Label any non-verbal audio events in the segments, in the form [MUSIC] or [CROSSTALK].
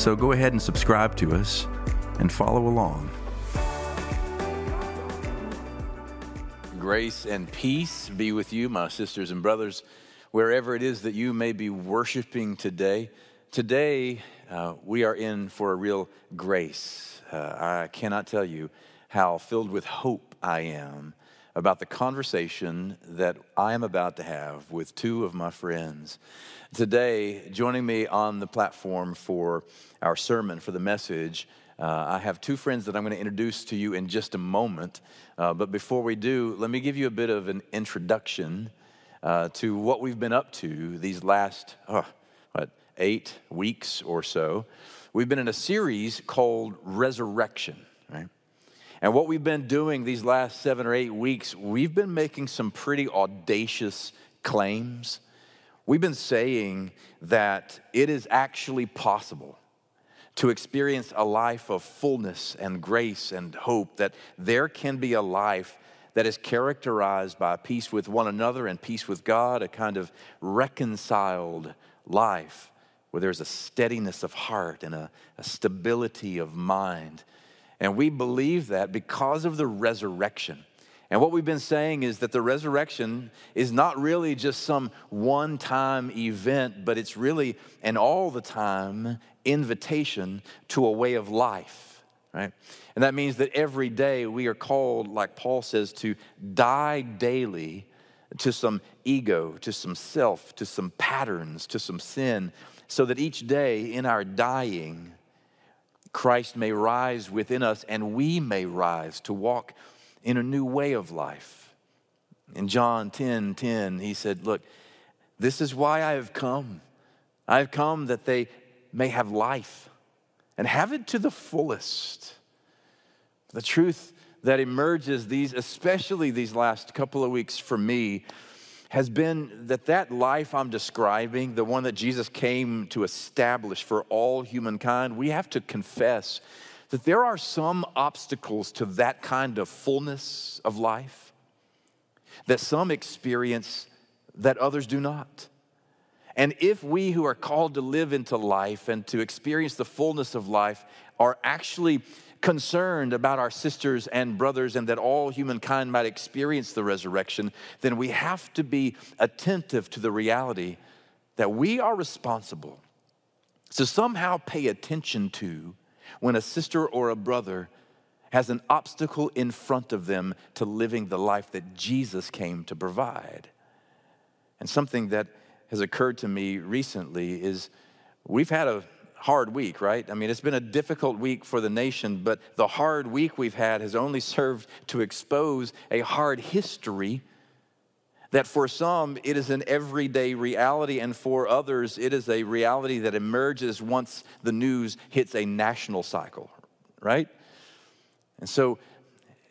So go ahead and subscribe to us and follow along. Grace and peace be with you, my sisters and brothers, wherever it is that you may be worshiping today. Today, uh, we are in for a real grace. Uh, I cannot tell you how filled with hope I am about the conversation that I am about to have with two of my friends. Today, joining me on the platform for our sermon, for the message, uh, I have two friends that I'm going to introduce to you in just a moment. Uh, but before we do, let me give you a bit of an introduction uh, to what we've been up to these last, oh, what, eight weeks or so. We've been in a series called Resurrection, right? And what we've been doing these last seven or eight weeks, we've been making some pretty audacious claims We've been saying that it is actually possible to experience a life of fullness and grace and hope, that there can be a life that is characterized by peace with one another and peace with God, a kind of reconciled life where there's a steadiness of heart and a, a stability of mind. And we believe that because of the resurrection. And what we've been saying is that the resurrection is not really just some one time event, but it's really an all the time invitation to a way of life, right? And that means that every day we are called, like Paul says, to die daily to some ego, to some self, to some patterns, to some sin, so that each day in our dying, Christ may rise within us and we may rise to walk in a new way of life. In John 10 10, he said, Look, this is why I have come. I have come that they may have life and have it to the fullest. The truth that emerges these especially these last couple of weeks for me has been that that life I'm describing, the one that Jesus came to establish for all humankind, we have to confess that there are some obstacles to that kind of fullness of life that some experience that others do not. And if we who are called to live into life and to experience the fullness of life are actually concerned about our sisters and brothers and that all humankind might experience the resurrection, then we have to be attentive to the reality that we are responsible to somehow pay attention to when a sister or a brother has an obstacle in front of them to living the life that Jesus came to provide. And something that has occurred to me recently is we've had a hard week, right? I mean, it's been a difficult week for the nation, but the hard week we've had has only served to expose a hard history that for some it is an everyday reality, and for others it is a reality that emerges once the news hits a national cycle, right? And so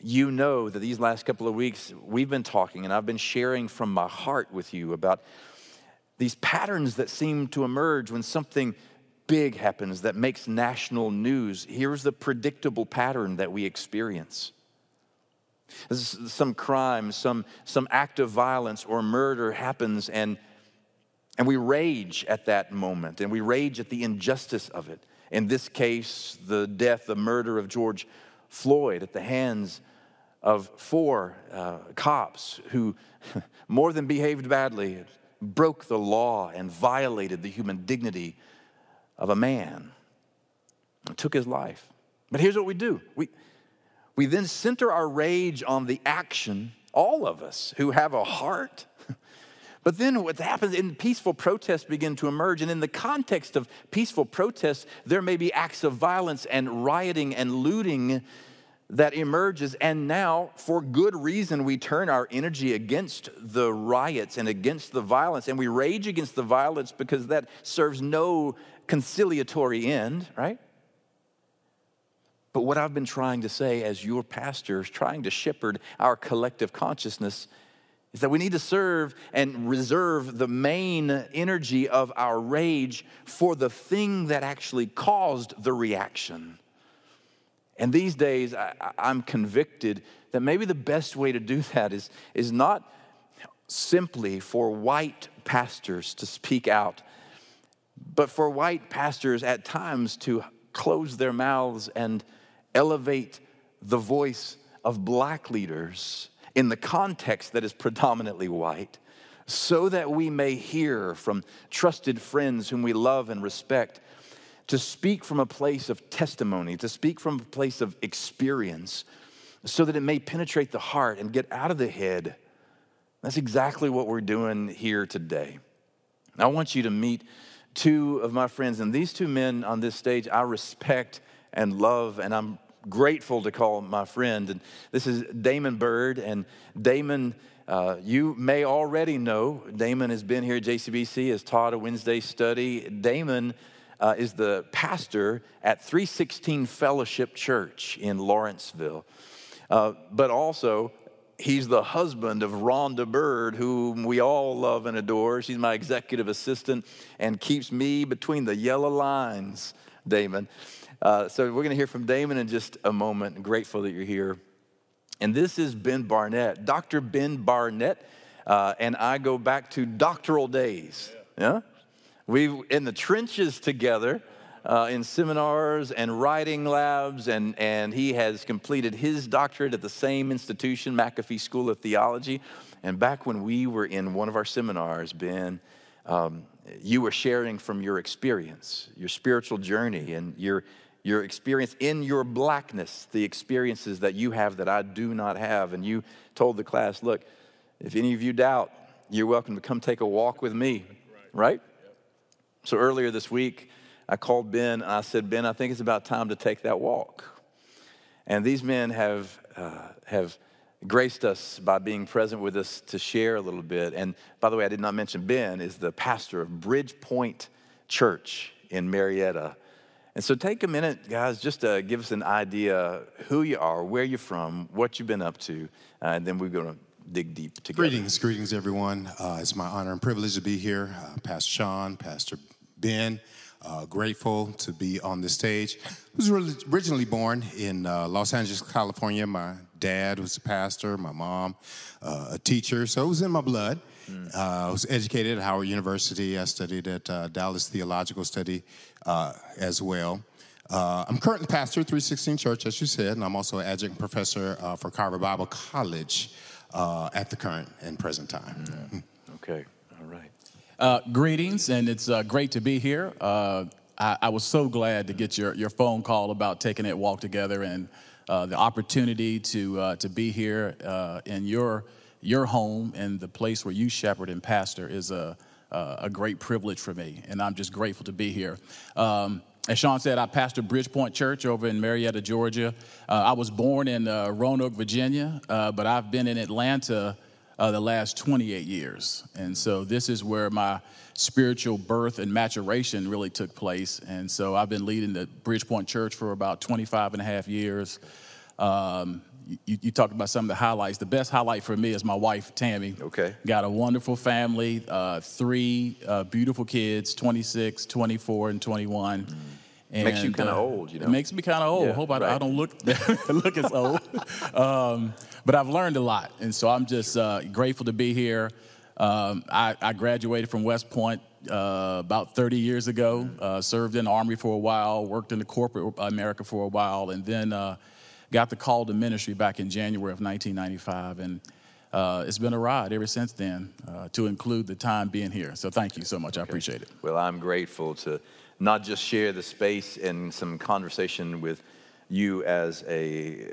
you know that these last couple of weeks we've been talking, and I've been sharing from my heart with you about these patterns that seem to emerge when something big happens that makes national news. Here's the predictable pattern that we experience some crime, some, some act of violence or murder happens, and, and we rage at that moment, and we rage at the injustice of it. In this case, the death, the murder of George Floyd at the hands of four uh, cops who [LAUGHS] more than behaved badly, broke the law and violated the human dignity of a man and took his life. But here's what we do we, we then center our rage on the action, all of us who have a heart. [LAUGHS] But then what happens in peaceful protests begin to emerge. And in the context of peaceful protests, there may be acts of violence and rioting and looting that emerges. And now, for good reason, we turn our energy against the riots and against the violence. And we rage against the violence because that serves no conciliatory end, right? But what I've been trying to say as your pastor, trying to shepherd our collective consciousness, is that we need to serve and reserve the main energy of our rage for the thing that actually caused the reaction. And these days, I, am convicted that maybe the best way to do [LAUGHS] that is, is not simply for white pastors to speak out, but for white pastors at times to close their mouths and elevate the voice of black leaders in the context that is predominantly white, so that we may hear from trusted friends whom we love and respect to speak from a place of testimony, to speak from a place of experience, so that it may penetrate the heart and get out of the head. That's exactly what we're doing here today. I want you to meet two of my friends, and these two men on this stage I respect and love, and I'm grateful to call my friend. And this is Damon Bird, and Damon. Uh, you may already know Damon has been here at JCBC, has taught a Wednesday study. Damon uh, is the pastor at 316 Fellowship Church in Lawrenceville. Uh, but also, he's the husband of Rhonda Bird, whom we all love and adore. She's my executive assistant and keeps me between the yellow lines, Damon. Uh, so we're going to hear from Damon in just a moment. I'm grateful that you're here. And this is Ben Barnett, Dr. Ben Barnett, uh, and I go back to doctoral days. Yeah. We in the trenches together uh, in seminars and writing labs, and, and he has completed his doctorate at the same institution, McAfee School of Theology. And back when we were in one of our seminars, Ben, um, you were sharing from your experience, your spiritual journey, and your your experience in your blackness, the experiences that you have that I do not have. And you told the class, look, if any of you doubt, you're welcome to come take a walk with me, right? So earlier this week, I called Ben and I said, Ben, I think it's about time to take that walk. And these men have, uh, have graced us by being present with us to share a little bit. And by the way, I did not mention Ben is the pastor of Bridgepoint Church in Marietta. And so take a minute, guys, just to give us an idea who you are, where you're from, what you've been up to, uh, and then we're going to dig deep together. Greetings, greetings, everyone. Uh, it's my honor and privilege to be here. Uh, Pastor Sean, Pastor Ben, uh, grateful to be on the stage. I was originally born in uh, Los Angeles, California. My dad was a pastor, my mom uh, a teacher, so it was in my blood. Mm. I was educated at Howard University. I studied at uh, Dallas Theological Study as well. Uh, I'm currently pastor at 316 Church, as you said, and I'm also an adjunct professor uh, for Carver Bible College uh, at the current and present time. Mm. Okay, all right. Uh, greetings, and it's uh, great to be here. Uh, I, I, was so glad to get your, your phone call about taking that walk together and uh, the opportunity to, uh, to be here in your, your home and the place where you shepherd and pastor is a, a great privilege for me, and I'm just grateful to be here. Um, as Sean said, I pastor Bridgepoint Church over in Marietta, Georgia. Uh, I was born in uh, Roanoke, Virginia, uh, but I've been in Atlanta uh, the last 28 years. And so this is where my spiritual birth and maturation really took place. And so I've been leading the Bridgepoint Church for about 25 and a half years. Um, you, you, talked about some of the highlights. The best highlight for me is my wife, Tammy. Okay. Got a wonderful family, uh, three uh, beautiful kids 26, 24, and 21. Mm. And, makes you kind of uh, old, you know. It makes me kind of old. Yeah, Hope I, right. I, don't look [LAUGHS] look as old. [LAUGHS] Um, but I've learned a lot, and so I'm just uh, grateful to be here. Um, I, I, graduated from West Point uh, about 30 years ago. Uh, served in the Army for a while, worked in the corporate America for a while, and then uh, got the call to ministry back in January of 1995, and. Uh, it's been a ride ever since then, uh, to include the time being here. So thank you so much. Okay. I appreciate it. Well, I'm grateful to not just share the space and some conversation with you as a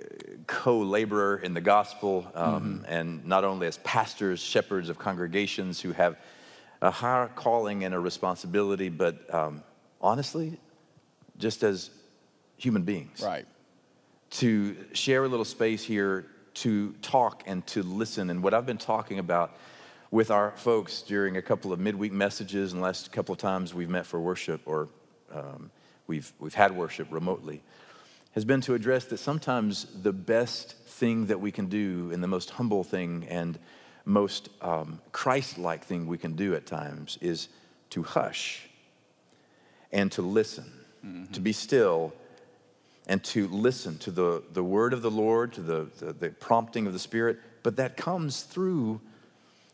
co laborer in the gospel, um, mm-hmm. and not only as pastors, shepherds of congregations who have a higher calling and a responsibility, but um, honestly, just as human beings. Right. to share a little space here to talk and to listen. And what I've been talking about with our folks during a couple of midweek messages and the last couple of times we've met for worship or um, we've, we've had worship remotely has been to address that sometimes the best thing that we can do and the most humble thing and most um, Christ like thing we can do at times is to hush and to listen, mm-hmm. to be still and to listen to the, the word of the Lord, to the, the, the prompting of the Spirit. But that comes through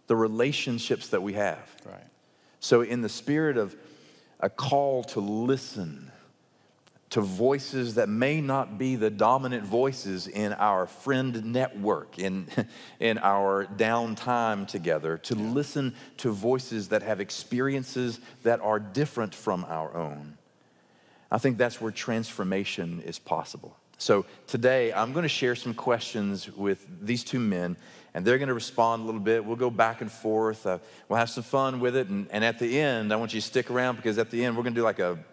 the relationships that we have. Right. So, in the spirit of a call to listen to voices that may not be the dominant voices in our friend network, in, [LAUGHS] in our downtime together, to yeah. listen to voices that have experiences that are different from our own. I think that's where transformation is possible. So today, I'm going to share some questions with these two men, and they're going to respond a little bit. We'll go back and forth. Uh, we'll have some fun with it. And, and, at the end, I want you to stick around because at the end, we're going to do like a, a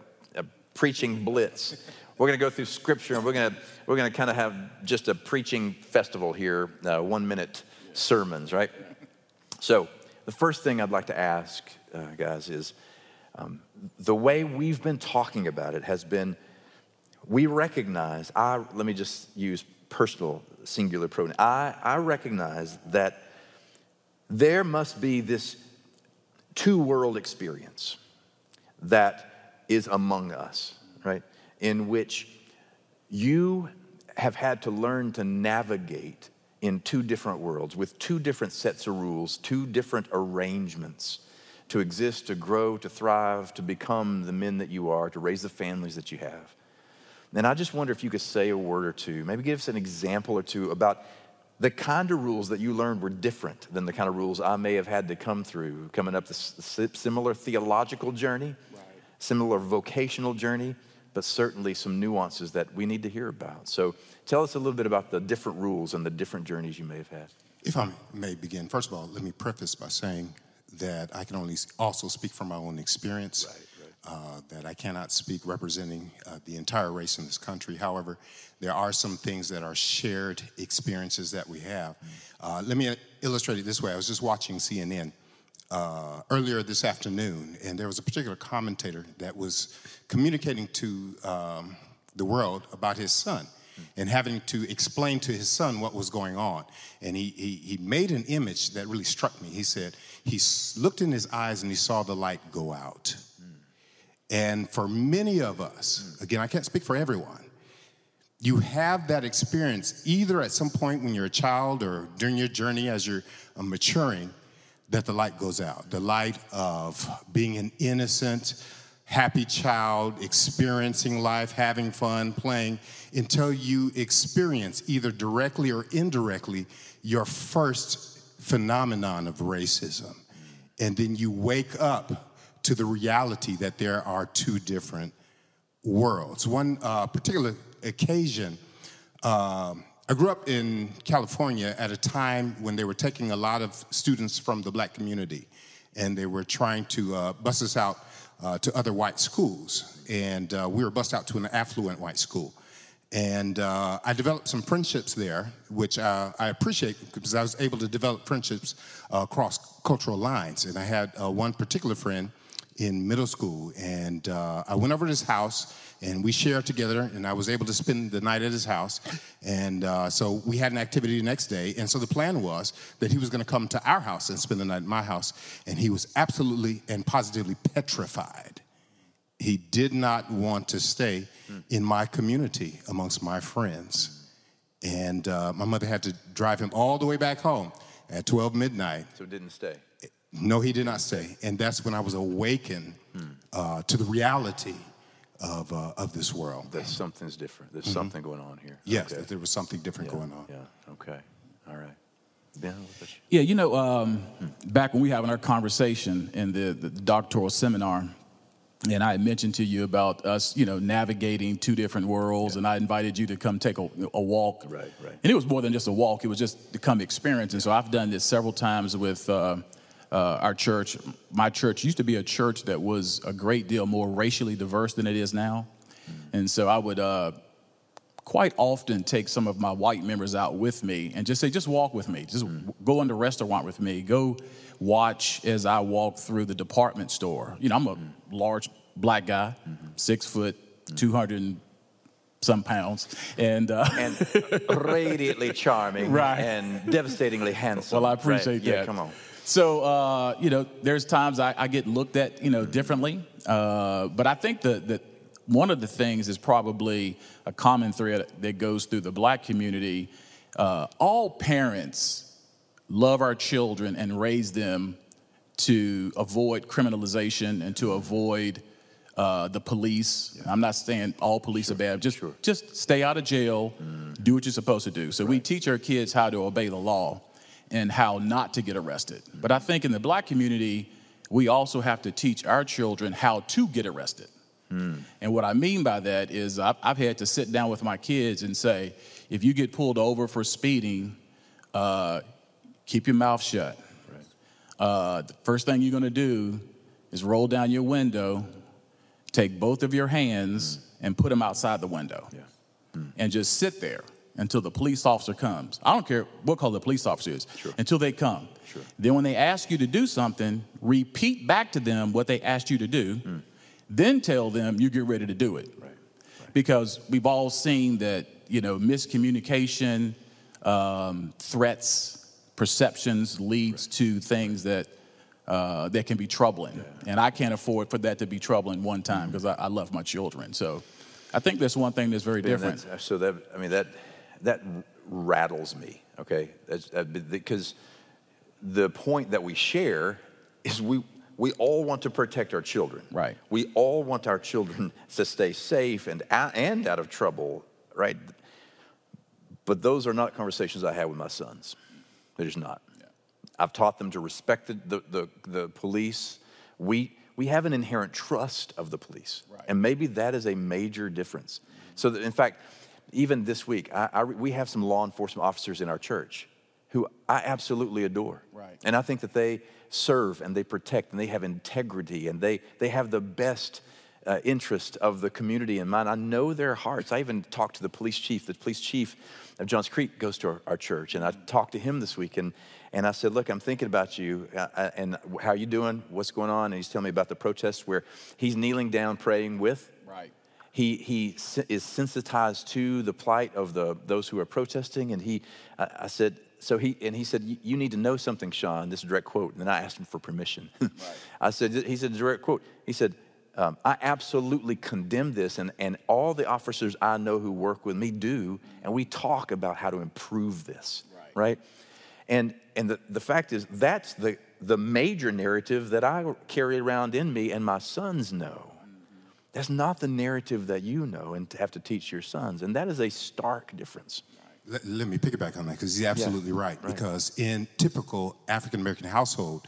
preaching blitz. We're going to go through scripture and we're going to, we're going to kind of have just a preaching festival here, uh, one minute sermons, right? So, the first thing I'd like to ask, uh, guys, is um, the way we've been talking about it has been we recognize, I, let me just use personal singular pronoun. I, I recognize that there must be this two world experience that is among us, right? In which you have had to learn to navigate in two different worlds with two different sets of rules, two different arrangements to exist, to grow, to thrive, to become the men that you are, to raise the families that you have. And I just wonder if you could say a word or two, maybe give us an example or two about the kind of rules that you learned were different than the kind of rules I may have had to come through, coming up this similar theological journey. Similar vocational journey, but certainly some nuances that we need to hear about. So tell us a little bit about the different rules and the different journeys you may have had. If I may begin, first of all, let me preface by saying that I can only also speak from my own experience. Right uh, that I cannot speak representing uh, the entire race in this country. However, there are some things that are shared experiences that we have. Uh, let me illustrate it this way. I was just watching CNN uh, earlier this afternoon, and there was a particular commentator that was communicating to um, the world about his son and having to explain to his son what was going on. And he, he, he made an image that really struck me. He said, he looked in his eyes and he saw the light go out. And for many of us, again, I can't speak for everyone, you have that experience either at some point when you're a child or during your journey as you're maturing that the light goes out. The light of being an innocent, happy child, experiencing life, having fun, playing, until you experience either directly or indirectly your first phenomenon of racism. And then you wake up to the reality that there are two different worlds. One uh, particular occasion, um, I grew up in California at a time when they were taking a lot of students from the black community and they were trying to uh, bus us out uh, to other white schools. And uh, we were bused out to an affluent white school. And uh, I developed some friendships there, which uh, I appreciate because I was able to develop friendships across cultural lines. And I had uh, one particular friend in middle school, and I went over to his house, and we shared together, and I was able to spend the night at his house, and uh, so we had an activity the next day, and so the plan was that he was going to come to our house and spend the night at my house, and he was absolutely and positively petrified. He did not want to stay in my community amongst my friends, and uh, my mother had to drive him all the way back home at 12 midnight. So he didn't stay. No, he did not stay. And that's when I was awakened uh, to the reality of, uh, of this world. That something's different. There's mm-hmm. something going on here. Yes, okay. that there was something different yeah, going on. Yeah, okay. All right. Ben, yeah, you know, um, hmm. back when we having our conversation in the, the doctoral seminar, and I had mentioned to you about us, you know, navigating two different worlds, yeah. and I invited you to come take a, a, walk. Right, right. And it was more than just a walk; it was just to come experience. And so I've done this several times with uh, uh, our church, my church used to be a church that was a great deal more racially diverse than it is now. And so I would uh, quite often take some of my white members out with me and just say, just walk with me, just mm. go in the restaurant with me, go watch as I walk through the department store. You know, I'm a mm. large black guy, mm-hmm. six foot, mm. 200 some pounds, and uh, [LAUGHS] and radiantly charming, [LAUGHS] right. and devastatingly handsome. Well, I appreciate right. that. Yeah, come on. So uh, you know, there's times I, I, get looked at, you know, differently, uh, but I think that that one of the things is probably a common thread that goes through the black community. Uh, all parents love our children and raise them to avoid criminalization and to avoid uh, the police. Yeah. I'm not saying all police sure. are bad. Just sure. just stay out of jail. Mm. Do what you're supposed to do. So right. we teach our kids how to obey the law and how not to get arrested. But I think in the black community, we also have to teach our children how to get arrested. Mm. And what I mean by that is I've, I've, had to sit down with my kids and say, if you get pulled over for speeding, uh, keep your mouth shut. Right. Uh, the first thing you're going to do is roll down your window, take both of your hands, mm. and put them outside the window, yeah. mm. and just sit there until the police officer comes. I don't care what color the police officer is, sure. until they come. Sure. Then, when they ask you to do something, repeat back to them what they asked you to do mm. Then tell them you get ready to do it. Right. Right. Because we've all seen that, you know, miscommunication, um, threats, perceptions leads right. to things that uh, that can be troubling. Yeah. And I can't afford for that to be troubling one time because mm-hmm. I, I, love my children. So I think that's one thing that's very different. That's, so that I mean that that rattles me. Okay, uh, because the point that we share is we we all want to protect our children. Right. We all want our children [LAUGHS] to stay safe and out, and out of trouble, right? But those are not conversations I have with my sons. They're just not. Yeah. I've taught them to respect the, the, the, the, police. We, we have an inherent trust of the police. Right. And maybe that is a major difference. So, that, in fact, even this week, I, I, we have some law enforcement officers in our church who I absolutely adore. Right. And I think that they serve and they protect and they have integrity and they, they have the best uh, interest of the community in mind. I know their hearts. I even talked to the police chief. The police chief of Johns Creek goes to our, our church, and I talked to him this week, and, and I said, "Look, I'm thinking about you, uh, uh and how are you doing? What's going on?" And he's telling me about the protests where he's kneeling down praying with. He he is sensitized to the plight of the those who are protesting, and he. I, I said, so he and he said, "You need to know something, Sean." This is a direct quote. And then I asked him for permission. [LAUGHS] Right. I said, "He said direct quote." He said, um, "I absolutely condemn this, and and all the officers I know who work with me do, and we talk about how to improve this, right?" right? And and the the fact is, that's the the major narrative that I carry around in me, and my sons know. That's not the narrative that you know and have to teach your sons, and that is a stark difference. Let, let me piggyback on that because he's absolutely yeah, right, right. Because in typical African American household,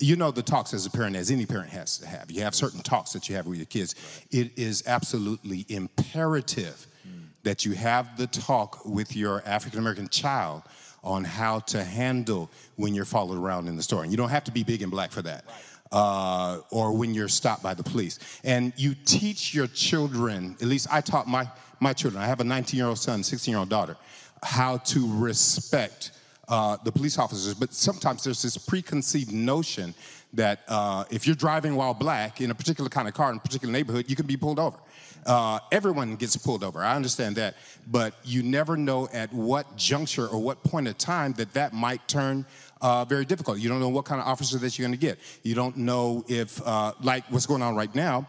you know the talks as a parent as any parent has to have. You have certain talks that you have with your kids. Right. It is absolutely imperative mm. that you have the talk with your African American child on how to handle when you're followed around in the store. And you don't have to be big and black for that. Right. Uh, or when you're stopped by the police. And you teach your children, at least I taught my, my children, I have a 19 year old son, 16 year old daughter how to respect uh, the police officers. But sometimes there's this preconceived notion that uh, if you're driving while black in a particular kind of car in a particular neighborhood, you can be pulled over. Uh, everyone gets pulled over. I understand that, but you never know at what juncture or what point of time that that might turn uh, very difficult. You don't know what kind of officer that you're going to get. You don't know if, uh, like what's going on right now,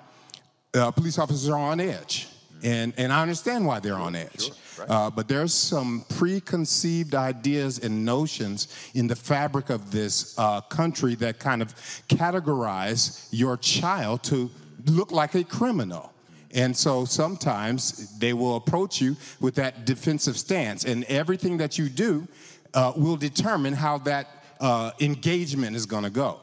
uh, police officers are on edge. And, and I understand why they're on edge. Sure, right. uh, but there's some preconceived ideas and notions in the fabric of this uh, country that kind of categorize your child to look like a criminal. And so sometimes they will approach you with that defensive stance, and everything that you do uh, will determine how that uh, engagement is going to go.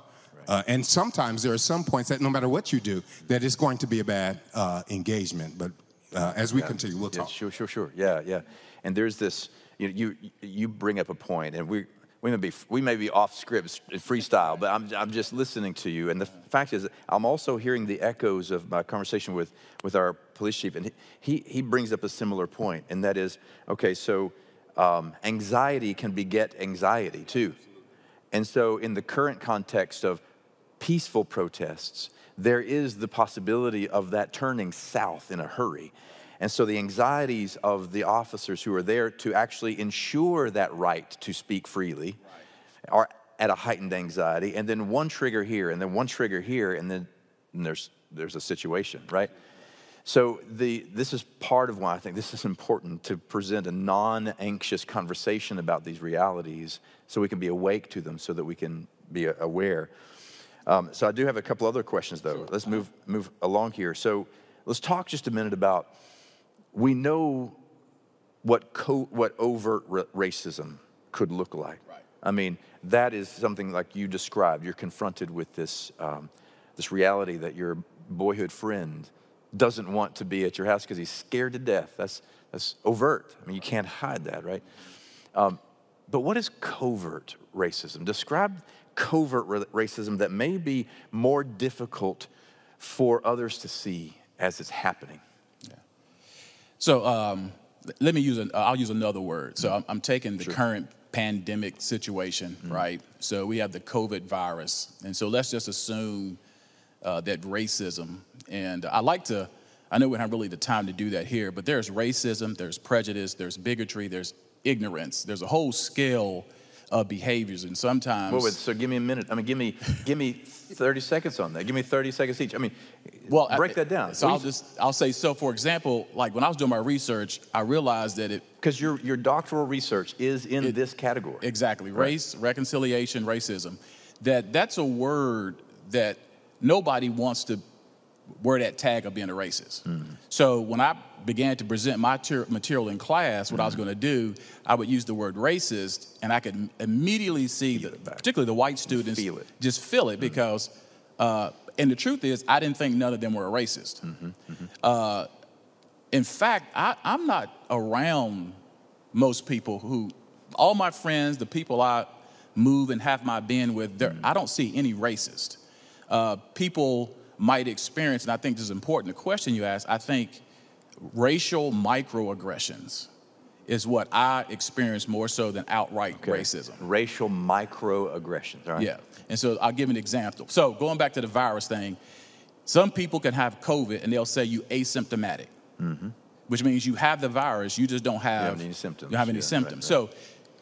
Uh, and sometimes there are some points that no matter what you do, that it's going to be a bad uh, engagement. But uh, as we yeah. continue, we'll talk. Yeah, sure, sure, sure. Yeah, yeah. And there's this, you, you, you bring up a point, and we, we may be we may be off script freestyle, but I'm I'm just listening to you. And the fact is, I'm also hearing the echoes of my conversation with with our police chief, and he he brings up a similar point, and that is, okay, so um, anxiety can beget anxiety too, and so in the current context of peaceful protests, there is the possibility of that turning south in a hurry. And so the anxieties of the officers who are there to actually ensure that right to speak freely are at a heightened anxiety. And then one trigger here, and then one trigger here, and then and there's, there's a situation, right? So the, this is part of why I think this is important to present a non-anxious conversation about these realities so we can be awake to them so that we can be aware. Um, so I do have a couple other questions though. Sure. Let's move, move along here. So let's talk just a minute about we know what, co- what overt racism could look like. Right. I mean, that is something like you described. You're confronted with this, um, this reality that your boyhood friend doesn't want to be at your house because he's scared to death. That's, that's overt. I mean, you can't hide that, right? Um, but what is covert racism? Describe covert racism that may be more difficult for others to see as it's happening. Yeah. So um, let me use, an, I'll use another word. So I'm, I'm taking the sure. current pandemic situation, mm-hmm. right? So we have the COVID virus. And so let's just assume uh, that racism, and I like to, I know we don't have really the time to do that here, but there's racism, there's prejudice, there's bigotry, there's ignorance. There's a whole scale of behaviors, and sometimes. Wait, wait, so give me a minute. I mean, give me, give me 30 seconds on that. Give me 30 seconds each. I mean, well, break I, that down. So I'll just, I'll say, so for example, like when I was doing my research, I realized that it. Because your, your doctoral research is in it, this category. Exactly. Right. Race, reconciliation, racism. That that's a word that nobody wants to wear that tag of being a racist. Mm. So when I began to present my ter- material in class, what mm. I was mm-hmm. going to do, I would use the word racist, and I could immediately see, the, particularly the white students, feel just feel it mm. because, uh, and the truth is, I didn't think none of them were a racist. Mm-hmm. Mm-hmm. Uh, in fact, I, I'm not around most people who, all my friends, the people I move and have my being with, mm. I don't see any racist. Uh, people might experience, and I think this is important, the question you asked, I think racial microaggressions is what I experience more so than outright okay. racism. Racial microaggressions, right? Yeah. And so I'll give an example. So going back to the virus thing, some people can have COVID and they'll say you asymptomatic, mm-hmm. which means you have the virus, you just don't have, have any symptoms. You have any yeah, symptoms. Right, right. So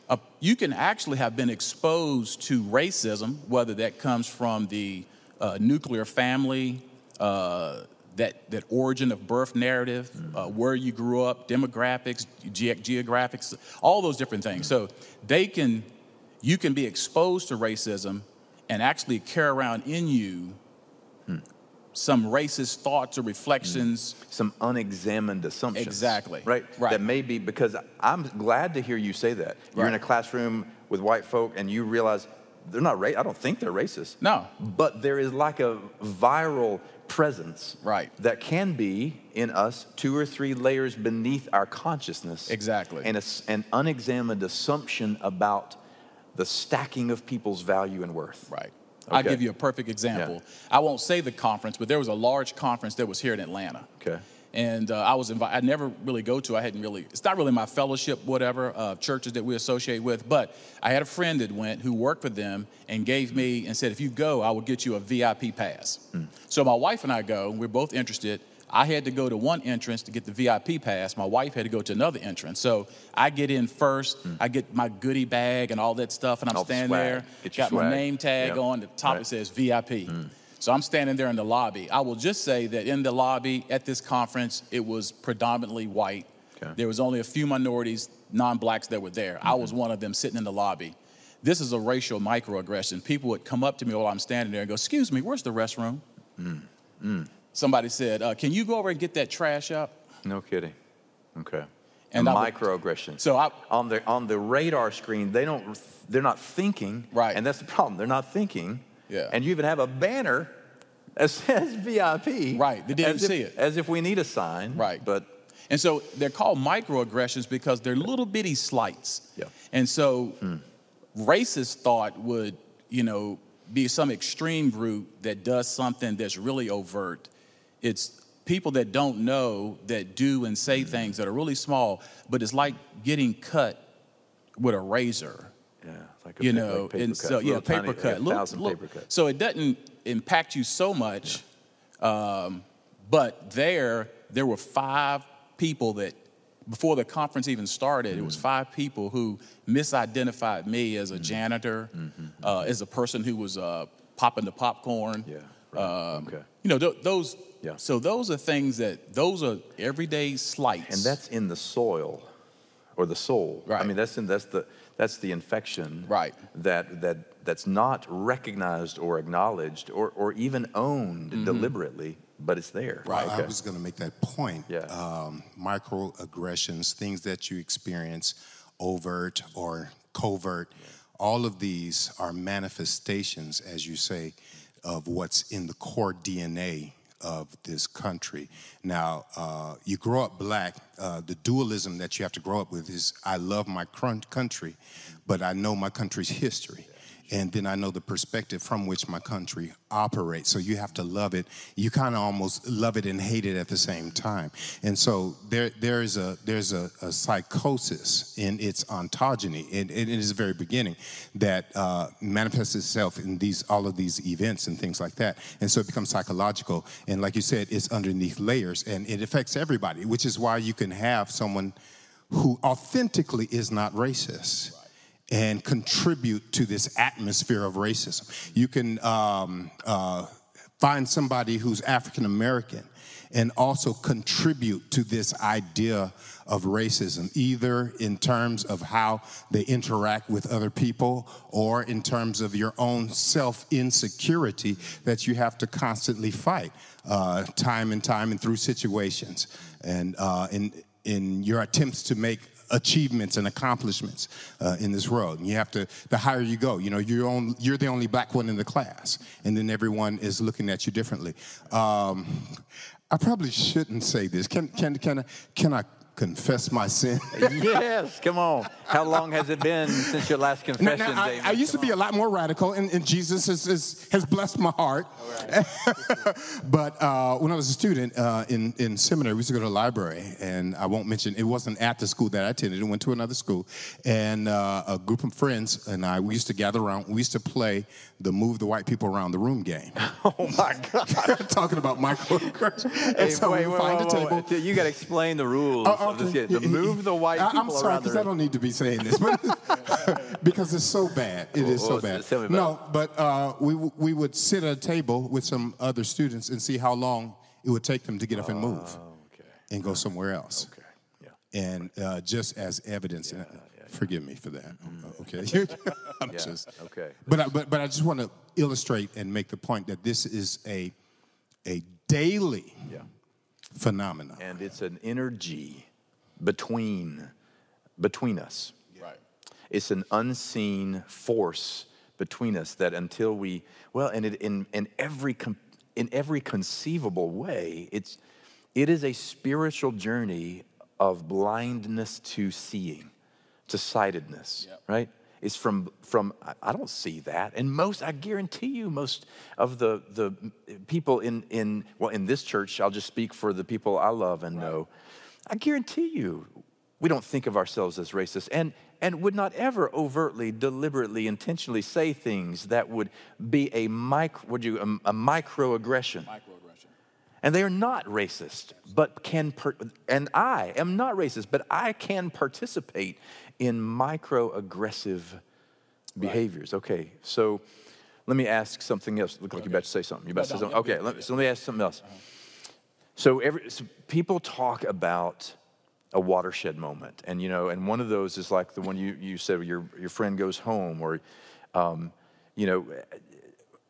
uh, you can actually have been exposed to racism, whether that comes from the uh, nuclear family, uh, that, that origin of birth narrative, mm-hmm. uh, where you grew up, demographics, ge- geographics, all those different things. Mm-hmm. So they can, you can be exposed to racism and actually carry around in you hmm. some racist thoughts or reflections. Mm. Some unexamined assumptions. Exactly. Right? Right. That may be, because I'm glad to hear you say that. You're right. in a classroom with white folk and you realize they're not, ra- I don't think they're racist. No. But there is like a viral presence right. that can be in us two or three layers beneath our consciousness. Exactly. And a, an unexamined assumption about the stacking of people's value and worth. Right. Okay. I'll give you a perfect example. Yeah. I won't say the conference, but there was a large conference that was here in Atlanta. Okay and uh, I was invited. I never really go to. I hadn't really. It's not really my fellowship, whatever uh, churches that we associate with. But I had a friend that went who worked for them and gave me and said, if you go, I will get you a VIP pass. Mm. So my wife and I go. and We're both interested. I had to go to one entrance to get the VIP pass. My wife had to go to another entrance. So I get in first. Mm. I get my goodie bag and all that stuff, and I'm all standing the there. Got swag. my name tag yep. on. The top right. it says VIP. Mm. So I'm standing there in the lobby. I will just say that in the lobby at this conference, it was predominantly white. Okay. There was only a few minorities, non-blacks that were there. Mm-hmm. I was one of them sitting in the lobby. This is a racial microaggression. People would come up to me while I'm standing there and go, "Excuse me, where's the restroom?" Mm. Mm. Somebody said, uh, "Can you go over and get that trash up?" No kidding. Okay. And microaggression. So I, on the on the radar screen, they don't. They're not thinking. Right. And that's the problem. They're not thinking. Yeah. And you even have a banner that [LAUGHS] says VIP. Right. They didn't see if, it. As if we need a sign. Right. But and so they're called microaggressions because they're little bitty slights. Yeah. And so hmm. racist thought would, you know, be some extreme group that does something that's really overt. It's people that don't know that do and say things that are really small, but it's like getting cut with a razor. Yeah, like a You know, like paper and cut, so yeah, paper tiny- cut, a little- little- paper cuts. So it doesn't impact you so much, um, but there there were five people that before the conference even started, Mm. it was five people who misidentified me as a janitor, uh, as a person who was uh, popping the popcorn. Mm-hmm. Yeah, right. Um, Okay. You know th- those. Yeah. So those are things that those are everyday slights. And that's in the soil or the soul. Right. I mean, that's in, that's the that's the infection. Right. That that that's not recognized or acknowledged or or even owned deliberately, but it's there. Right. I was going to make that point. Yeah. Um, microaggressions, things that you experience, overt or covert, all of these are manifestations, as you say, of what's in the core DNA of this country. Now, uh, you grow up black, uh, the dualism that you have to grow up with is I love my country, but I know my country's history. And then I know the perspective from which my country operates. So you have to love it. You kind of almost love it and hate it at the same time. And so there, there is a there's a, a psychosis in its ontogeny, in, in its very beginning, that uh, manifests itself in these all of these events and things like that. And so it becomes psychological. And like you said, it's underneath layers, and it affects everybody. Which is why you can have someone who authentically is not racist and contribute to this atmosphere of racism. You can um, uh, find somebody who's African American and also contribute to this idea of racism, either in terms of how they interact with other people or in terms of your own self insecurity that you have to constantly fight uh, time and time and through situations. And uh, in, in your attempts to make achievements and accomplishments uh, in this world. And you have to, the higher you go, you know, you're, on, you're the only black one in the class, and then everyone is looking at you differently. Um, I probably shouldn't say this. Can, can, can, I, can I confess my sin? [LAUGHS] yes, come on. How long has it been since your last Now, confession, now, I, David? I used to Come be a lot more radical, and, and Jesus has, has, has blessed my heart. [LAUGHS] but uh, when I was a student uh, in, in seminary, we used to go to the library, and I won't mention, it wasn't at the school that I attended, it went to another school. And uh, a group of friends and I, we used to gather around, we used to play the Move the White People Around the Room game. [LAUGHS] Oh my God. Talking about microaggressions. And Hey, so wait, we wait, find wait, a table. You got to explain the rules Of this okay. To move the white I- I'm sorry, because I don't need to be saying this, but [LAUGHS] because it's so bad. It is so bad. tell me about No, but uh, we w- we would sit at a table with some other students and see how long it would take them to get up and move Oh, okay. and go somewhere else. Okay. Yeah. And uh, just as evidence, and forgive me for that. Okay, [LAUGHS] I'm Yeah. just Okay. But I, but but I just want to illustrate and make the point that this is a a daily Yeah. phenomenon. And it's an energy between between us. right. It's an unseen force between us that until we well, and it, in in every in every conceivable way, it's it is a spiritual journey of blindness to seeing, to sightedness, Yep. right? It's from from I- I don't see that, and most I guarantee you, most of the the people in in well in this church, I'll just speak for the people I love and know. I guarantee you, we don't think of ourselves as racist and, and would not ever overtly, deliberately, intentionally say things that would be a micro, would you, a, a microaggression. Microaggression. And they are not racist, but can, per, and I am not racist, but I can participate in microaggressive behaviors. Okay, so let me ask something else. Look like you're about to say something. You're about to say no, something. Okay, let, so let me ask something else. Uh-huh. So, every, so people talk about a watershed moment, and you know, and one of those is like the one you, you said your your friend goes home, or um, you know,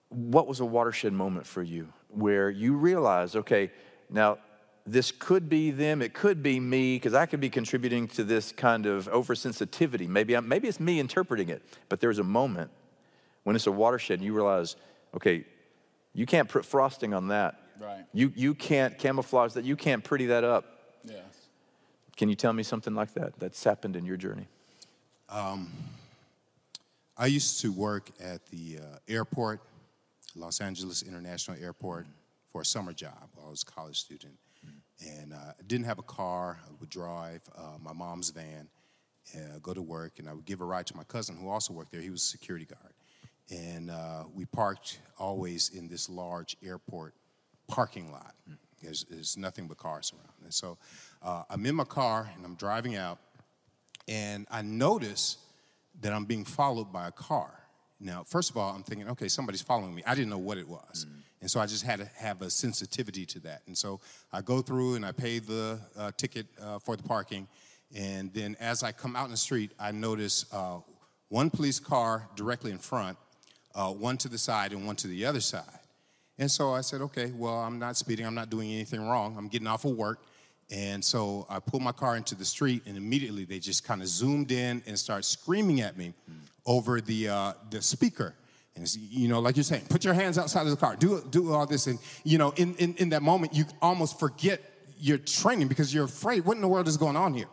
what was a watershed moment for you where you realize, okay, now this could be them, it could be me, because I could be contributing to this kind of oversensitivity. Maybe I'm, maybe it's me interpreting it, but there's a moment when it's a watershed, and you realize, okay, you can't put frosting on that. Right. You you can't camouflage that. You can't pretty that up. Yes. Can you tell me something like that that's happened in your journey? Um, I used to work at the uh, airport, Los Angeles International Airport, for a summer job. while I was a college student. And uh, I didn't have a car. I would drive uh, my mom's van, uh, go to work, and I would give a ride to my cousin who also worked there. He was a security guard. And uh, we parked always in this large airport parking lot. There's, there's nothing but cars around. And so uh, I'm in my car and I'm driving out, and I notice that I'm being followed by a car. Now, first of all, I'm thinking, okay, somebody's following me. I didn't know what it was. Mm. And so I just had to have a sensitivity to that. And so I go through and I pay the uh, ticket uh, for the parking. And then as I come out in the street, I notice uh, one police car directly in front, uh, one to the side, and one to the other side. And so I said, okay, well, I'm not speeding, I'm not doing anything wrong, I'm getting off of work. And so I pulled my car into the street, and immediately they just kind of zoomed in and started screaming at me over the, uh, the speaker. And you know, like you're saying, put your hands outside of the car, do, do all this. And, you know, in, in, in that moment, you almost forget your training because you're afraid, what in the world is going on here?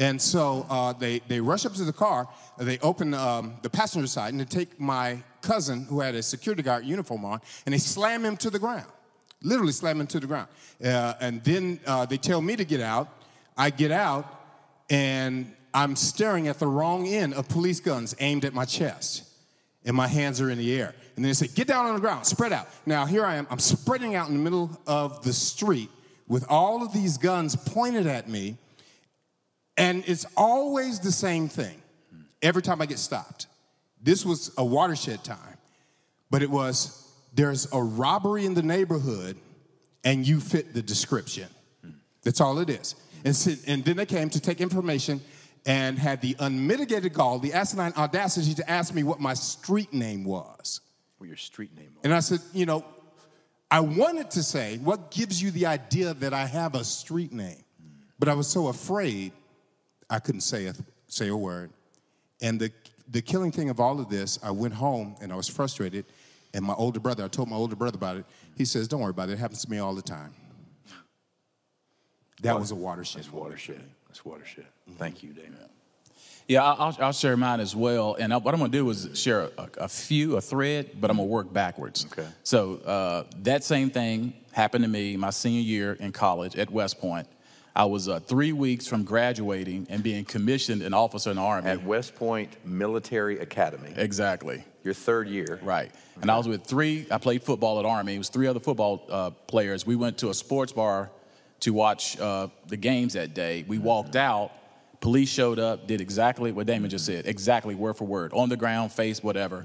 And so uh, they, they rush up to the car, they open um, the passenger side, and they take my cousin, who had a security guard uniform on, and they slam him to the ground. Literally slam him to the ground. Uh, and then uh, they tell me to get out. I get out, and I'm staring at the wrong end of police guns aimed at my chest and my hands are in the air. And they say, Get down on the ground, spread out. Now, here I am, I'm spreading out in the middle of the street with all of these guns pointed at me. And it's always the same thing every time I get stopped. This was a watershed time, but it was there's a robbery in the neighborhood and you fit the description. That's all it is. And, so, and then they came to take information and had the unmitigated gall, the asinine audacity to ask me what my street name was. What your street name was. And I said, you know, I wanted to say, what gives you the idea that I have a street name? But I was so afraid I couldn't say a, say a word. And the, the killing thing of all of this, I went home and I was frustrated. And my older brother, I told my older brother about it. He says, Don't worry about it. It happens to me all the time. That was a watershed. That's watershed. That's watershed. Mm-hmm. Thank you, Damon. Yeah, I'll, I'll, share mine as well. And what I'm going to do is share a, a, few, a thread, but I'm going to work backwards. Okay. So uh, that same thing happened to me my senior year in college at West Point. I was uh, three weeks from graduating and being commissioned an officer in the Army. At West Point Military Academy. Exactly. Your third year. Right. And I was with three, I played football at Army. It was three other football uh, players. We went to a sports bar to watch uh, the games that day. We walked out. Police showed up, did exactly what Damon just said, exactly word for word, on the ground, face, whatever.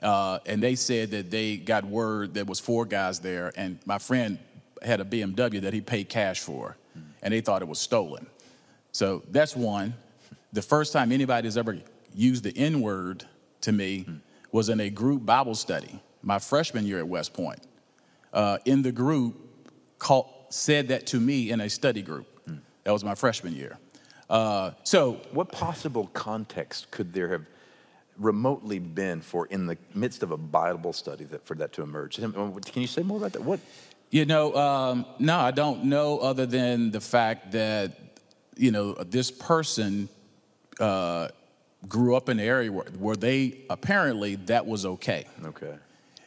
Uh, and they said that they got word there was four guys there, and my friend had a BMW that he paid cash for, and they thought it was stolen. So that's one. The first time anybody has ever used the N word to me was in a group Bible study my freshman year at West Point. Uh, in the group, called, said that to me in a study group. That was my freshman year. Uh, so, what possible context could there have remotely been for in the midst of a Bible study that for that to emerge? Can you say more about that? What? You know, um, no, I don't know other than the fact that you know this person uh, grew up in an area where, where they apparently that was okay. Okay.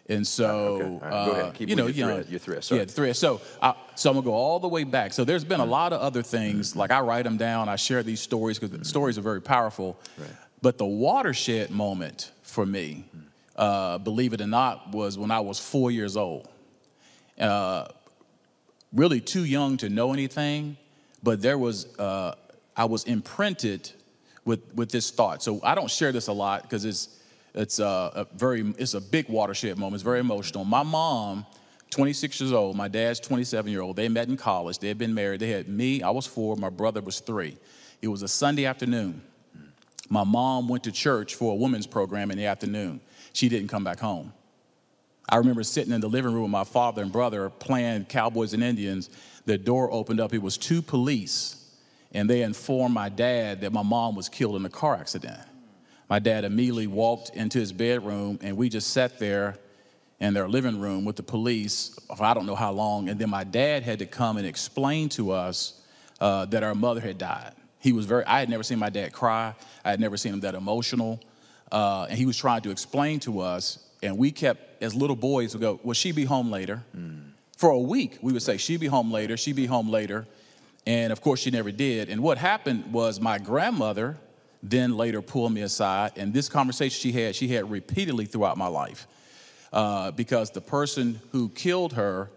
And so, okay. right. go ahead. Uh, Keep you know, your thread. Your thread. Sorry. Yeah, thread. So, I, so I'm gonna go all the way back. So there's been a lot of other things. Like I write them down. I share these stories because the stories are very powerful. Right. But the watershed moment for me, uh, believe it or not, was when I was four years old. Uh, really too young to know anything, but there was uh, I was imprinted with with this thought. So I don't share this a lot because it's it's a, a, very, it's a big watershed moment. It's very emotional. My mom, 26 years old, my dad's 27 year old. They met in college. They had been married. They had me. I was four. My brother was three. It was a Sunday afternoon. My mom went to church for a women's program in the afternoon. She didn't come back home. I remember sitting in the living room with my father and brother playing Cowboys and Indians. The door opened up. It was two police, and they informed my dad that my mom was killed in a car accident my dad immediately walked into his bedroom and we just sat there in their living room with the police for I don't know how long. And then my dad had to come and explain to us uh, that our mother had died. He was very, I had never seen my dad cry. I had never seen him that emotional. uh, and he was trying to explain to us, and we kept, as little boys, would go, Will she be home later? For a week, we would say, She'll be home later, she'll be home later. And of course, she never did. And what happened was my grandmother then later pulled me aside, and this conversation she had, she had repeatedly throughout my life. Uh, because the person who killed her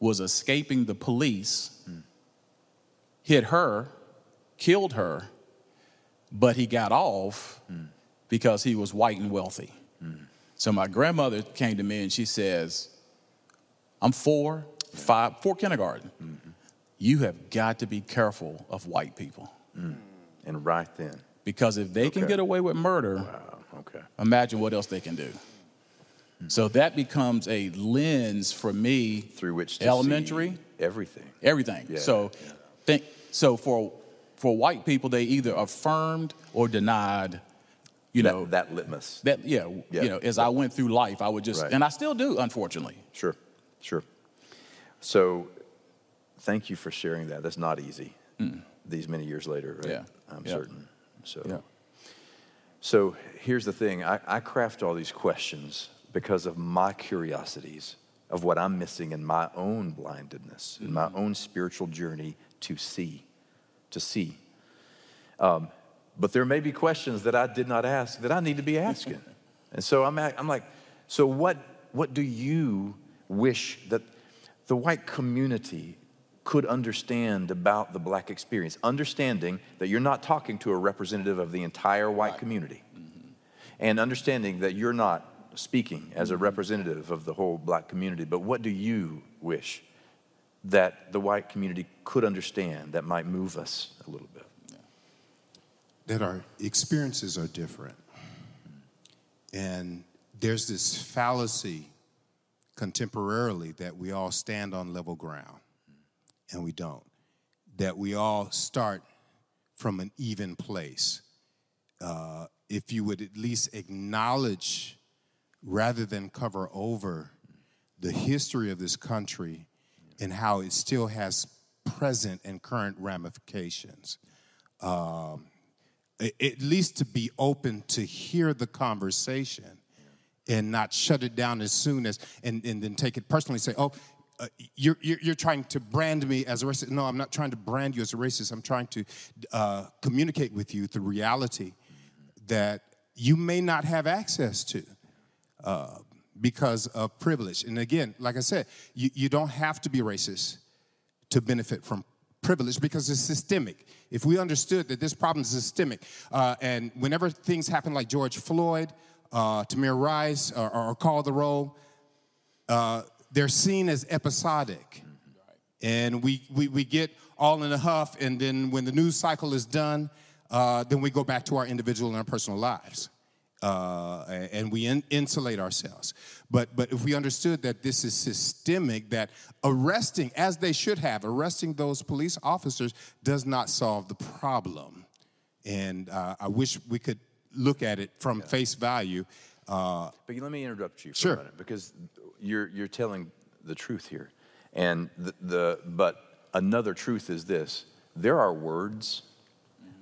was escaping the police, hit her, killed her, but he got off because he was white and wealthy. So my grandmother came to me and she says, I'm four, five, four kindergarten. Mm-hmm. You have got to be careful of white people mm. And right then, because if they can get away with murder, wow, okay. imagine what else they can do. Hmm. So that becomes a lens for me Through which to elementary, everything. everything. Yeah, so yeah. think so for for white people they either affirmed or denied, you know, that, that litmus. that yeah, Yeah. you know, as I went through life, I would just Right. and I still do unfortunately. Sure, sure. So, thank you for sharing that. That's not easy. These many years later, right? Yeah, I'm yeah. certain. So, Yeah. so here's the thing. I, I craft all these questions because of my curiosities of what I'm missing in my own blindedness, in my own spiritual journey to see, to see. Um, but there may be questions that I did not ask that I need to be asking. [LAUGHS] and so I'm, at, I'm like, so what, what do you wish that the white community could understand about the black experience? Understanding that you're not talking to a representative of the entire white community, mm-hmm. and understanding that you're not speaking as a mm-hmm. representative of the whole black community, but what do you wish that the white community could understand that might move us a little bit? That our experiences are different. And there's this fallacy contemporarily that we all stand on level ground, and we don't. That we all start from an even place. Uh, if you would at least acknowledge, rather than cover over, the history of this country and how it still has present and current ramifications a- at least to be open to hear the conversation and not shut it down as soon as and, and then take it personally say oh uh, you're, you're, you're trying to brand me as a racist. No i'm not trying to brand you as a racist. I'm trying to uh, communicate with you the reality that you may not have access to uh, because of privilege. And again like i said you, you don't have to be racist to benefit from privilege because it's systemic. If we understood that this problem is systemic, uh, and whenever things happen like George Floyd, uh, Tamir Rice, or, or Call the Roll, uh, they're seen as episodic. And we, we, we get all in a huff, and then when the news cycle is done, uh, then we go back to our individual and our personal lives. Uh, and we in, insulate ourselves. But, but if we understood that this is systemic, that arresting, as they should have, arresting those police officers does not solve the problem. And uh, I wish we could look at it from face value. Uh, But let me interrupt you for Sure. a minute because you're, you're telling the truth here. And the, the, but another truth is this there are words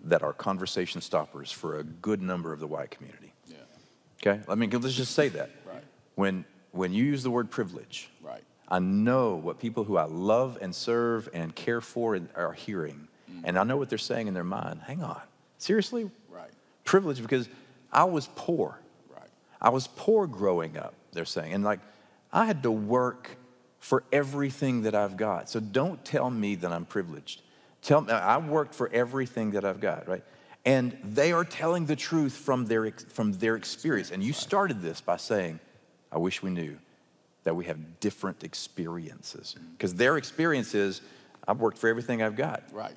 that are conversation stoppers for a good number of the white community. Okay? I mean, let's just say that. Right. When, when you use the word privilege, Right. I know what people who I love and serve and care for are hearing. Mm. And I know what they're saying in their mind. Hang on. Seriously? Right. Privilege because I was poor. Right. I was poor growing up, they're saying. And like, I had to work for everything that I've got. So don't tell me that I'm privileged. Tell me, I worked for everything that I've got, right? And they are telling the truth from their, from their experience. And you started this by saying, I wish we knew that we have different experiences. Because their experience is, I've worked for everything I've got. Right.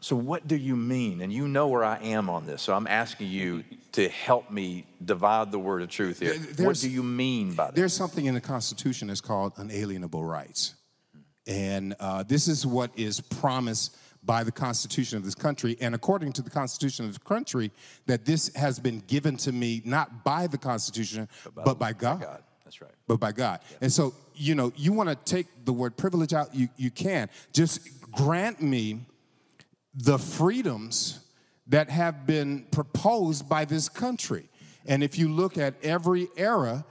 So, what do you mean? And you know where I am on this. So, I'm asking you [LAUGHS] to help me divide the word of truth here. There- What do you mean by that? There's something in the Constitution that's called unalienable rights. And uh, this is what is promised by the Constitution of this country. And according to the Constitution of the country, that this has been given to me not by the Constitution, but by, God. God. That's right. But by God. And so, you know, you want to take the word privilege out, you, you can. Just grant me the freedoms that have been proposed by this country. And if you look at every era,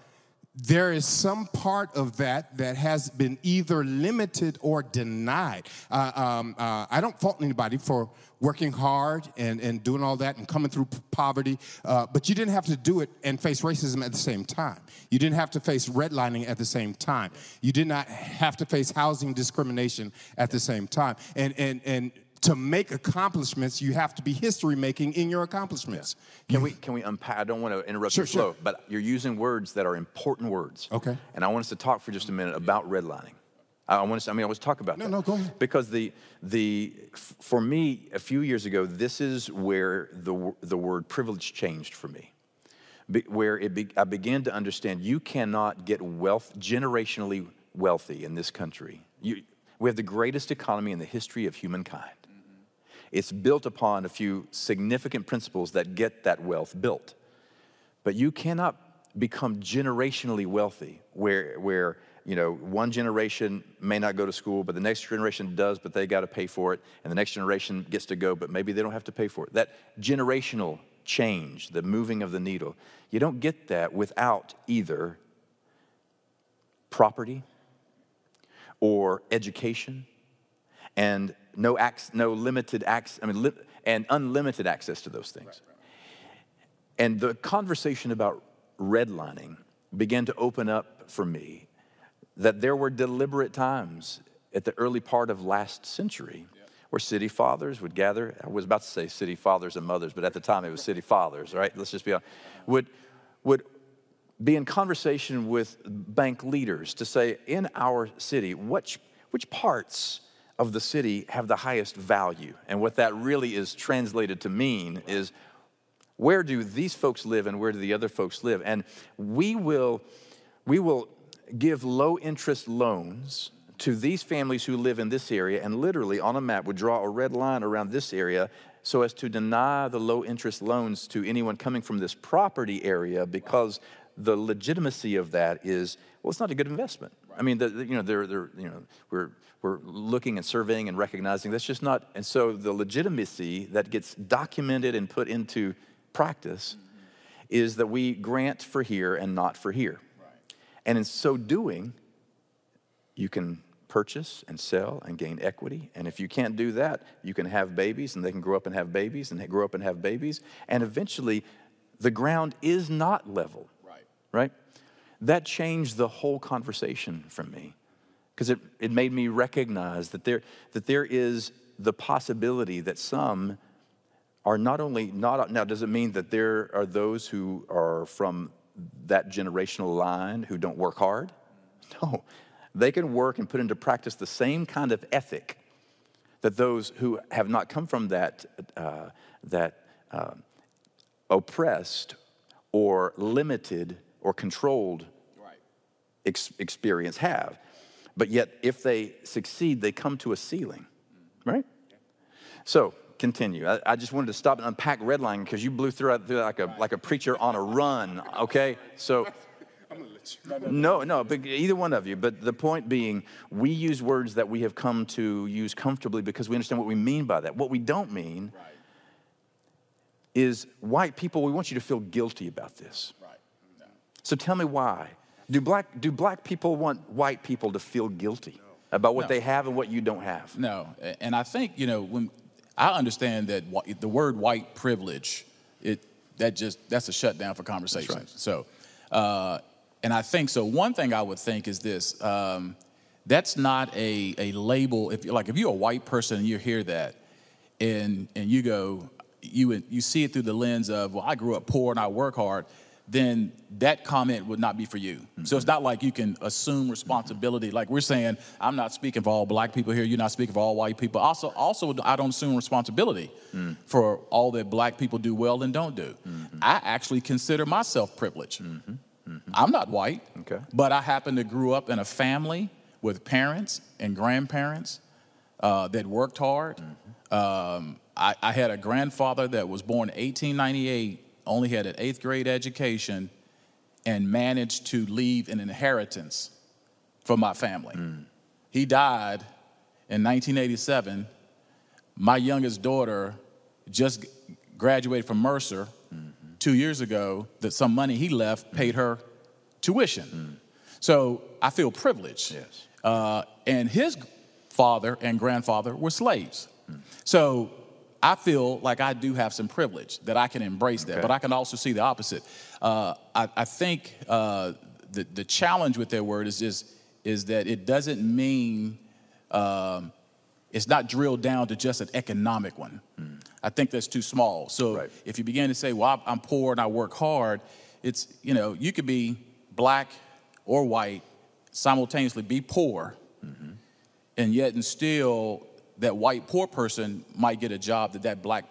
there is some part of that that has been either limited or denied. Uh, um, uh, I don't fault anybody for working hard and, and doing all that and coming through poverty, uh, but you didn't have to do it and face racism at the same time. You didn't have to face redlining at the same time. You did not have to face housing discrimination at the same time. And, and, and to make accomplishments, you have to be history making in your accomplishments. Can we can we unpack? I don't want to interrupt Sure, your flow, sure. but you're using words that are important words. Okay. And I want us to talk for just a minute about redlining. I want us. I mean, I to talk about No, that. no, go ahead. Because the the for me a few years ago, this is where the the word privilege changed for me. Be, where it be, I began to understand you cannot get wealth generationally wealthy in this country. You, we have the greatest economy in the history of humankind. It's built upon a few significant principles that get that wealth built. But you cannot become generationally wealthy where, where you know, one generation may not go to school, but the next generation does, but they got to pay for it. And the next generation gets to go, but maybe they don't have to pay for it. That generational change, the moving of the needle, you don't get that without either property or education and no, ac- no limited access, I mean, li- and unlimited access to those things. And the conversation about redlining began to open up for me that there were deliberate times at the early part of last century where city fathers would gather. I was about to say city fathers and mothers, but at the time it was city fathers, right? Let's just be honest. Would, would be in conversation with bank leaders to say, in our city, which, which parts of the city have the highest value? And what that really is translated to mean is where do these folks live and where do the other folks live? And we will, we will give low interest loans to these families who live in this area and literally on a map would draw a red line around this area so as to deny the low interest loans to anyone coming from this property area because the legitimacy of that is well it's not a good investment i mean the, the- you know they're, they're you know we're we're looking and surveying and recognizing that's just not and so the legitimacy that gets documented and put into practice is that we grant for here and not for here and in so doing you can purchase and sell and gain equity. And if you can't do that, you can have babies and they can grow up and have babies and they grow up and have babies. And eventually, the ground is not level. Right. Right? That changed the whole conversation for me because it, it made me recognize that there, that there is the possibility that some are not only not now does it mean that there are those who are from that generational line who don't work hard? No. They can work and put into practice the same kind of ethic that those who have not come from that uh, that uh, oppressed or limited or controlled ex- experience have. But yet, if they succeed, they come to a ceiling, right? So, continue. I, I just wanted to stop and unpack redlining because you blew through through like a, like a preacher on a run, okay? So, [LAUGHS] no, no, but either one of you. But the point being, we use words that we have come to use comfortably because we understand what we mean by that. What we don't mean Right. is white people, we want you to feel guilty about this. Right. So tell me why. Do black, do black people want white people to feel guilty about what No. they have and what you don't have? No, and I think you know when I understand that the word white privilege, it that just that's a shutdown for conversation. right. So, uh, and I think so. One thing I would think is this: um, that's not a a label. If like if you're a white person and you hear that, and and you go, you you see it through the lens of well, I grew up poor and I work hard. Then that comment would not be for you. So it's mm-hmm. not like you can assume responsibility. Like we're saying, I'm not speaking for all black people here. You're not speaking for all white people. Also, also, I don't assume responsibility mm. for all that black people do well and don't do. Mm-hmm. I actually consider myself privileged. Mm-hmm. I'm not white, Okay. but I happen to grew up in a family with parents and grandparents uh, that worked hard. Um, I, I had a grandfather that was born 1898, only had an eighth grade education, and managed to leave an inheritance for my family. Mm. He died in 1987. My youngest daughter just graduated from Mercer mm-hmm. two years ago that some money he left mm-hmm. paid her tuition. Mm. So I feel privileged. Yes. Uh, and his father and grandfather were slaves. Mm. So I feel like I do have some privilege that I can embrace that, Okay. but I can also see the opposite. Uh, I, I think uh, the, the challenge with that word is, is, is that it doesn't mean um, it's not drilled down to just an economic one. I think that's too small. So Right. if you begin to say, well, I'm poor and I work hard, it's, you know, you could be black or white, simultaneously be poor, and yet and still that white poor person might get a job that that black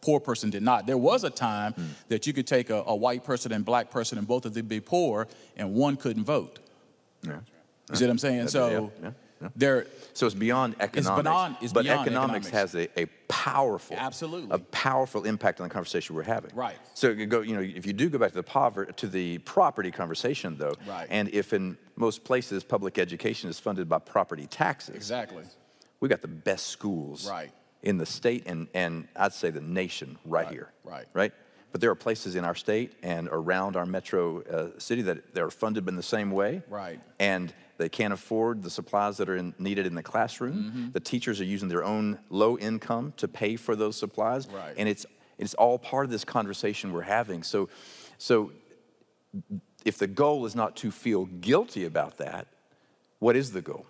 poor person did not. There was a time hmm. that you could take a, a white person and black person and both of them be poor and one couldn't vote. Yeah. You see what I'm saying? So yeah, yeah. there, So it's beyond economics. beyond- it's but beyond economics, economics. has a, a powerful, Absolutely. a powerful impact on the conversation we're having. Right. So you go, you know, if you do go back to the poverty, to the property conversation, though, Right. and if in most places public education is funded by property taxes, exactly. We got the best schools Right. in the state and, and I'd say the nation right, Right, here. right. Right? But there are places in our state and around our metro uh, city that they're funded in the same way. Right. And they can't afford the supplies that are in, needed in the classroom. Mm-hmm. The teachers are using their own low income to pay for those supplies. Right. And it's, it's all part of this conversation we're having. So, so if the goal is not to feel guilty about that, what is the goal?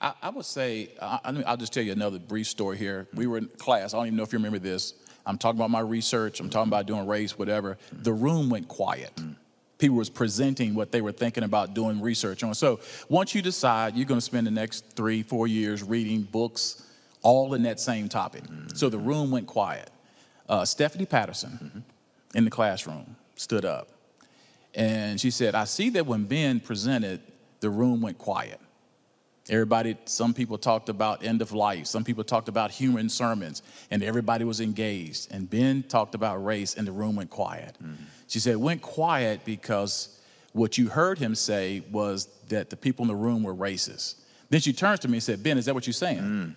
I, I would say, I, I'll just tell you another brief story here. We were in class. I don't even know if you remember this. I'm talking about my research. I'm talking about doing race, whatever. The room went quiet. People was presenting what they were thinking about doing research on. So once you decide you're going to spend the next three, four years reading books, all in that same topic. So the room went quiet. Uh, Stephanie Patterson in the classroom stood up, and she said, "I see that when Ben presented, the room went quiet." Everybody, some people talked about end of life, some people talked about human sermons, and everybody was engaged. And Ben talked about race, and the room went quiet. Mm-hmm. She said, it went quiet because what you heard him say was that the people in the room were racist. Then she turns to me and said, Ben, is that what you're saying? Mm.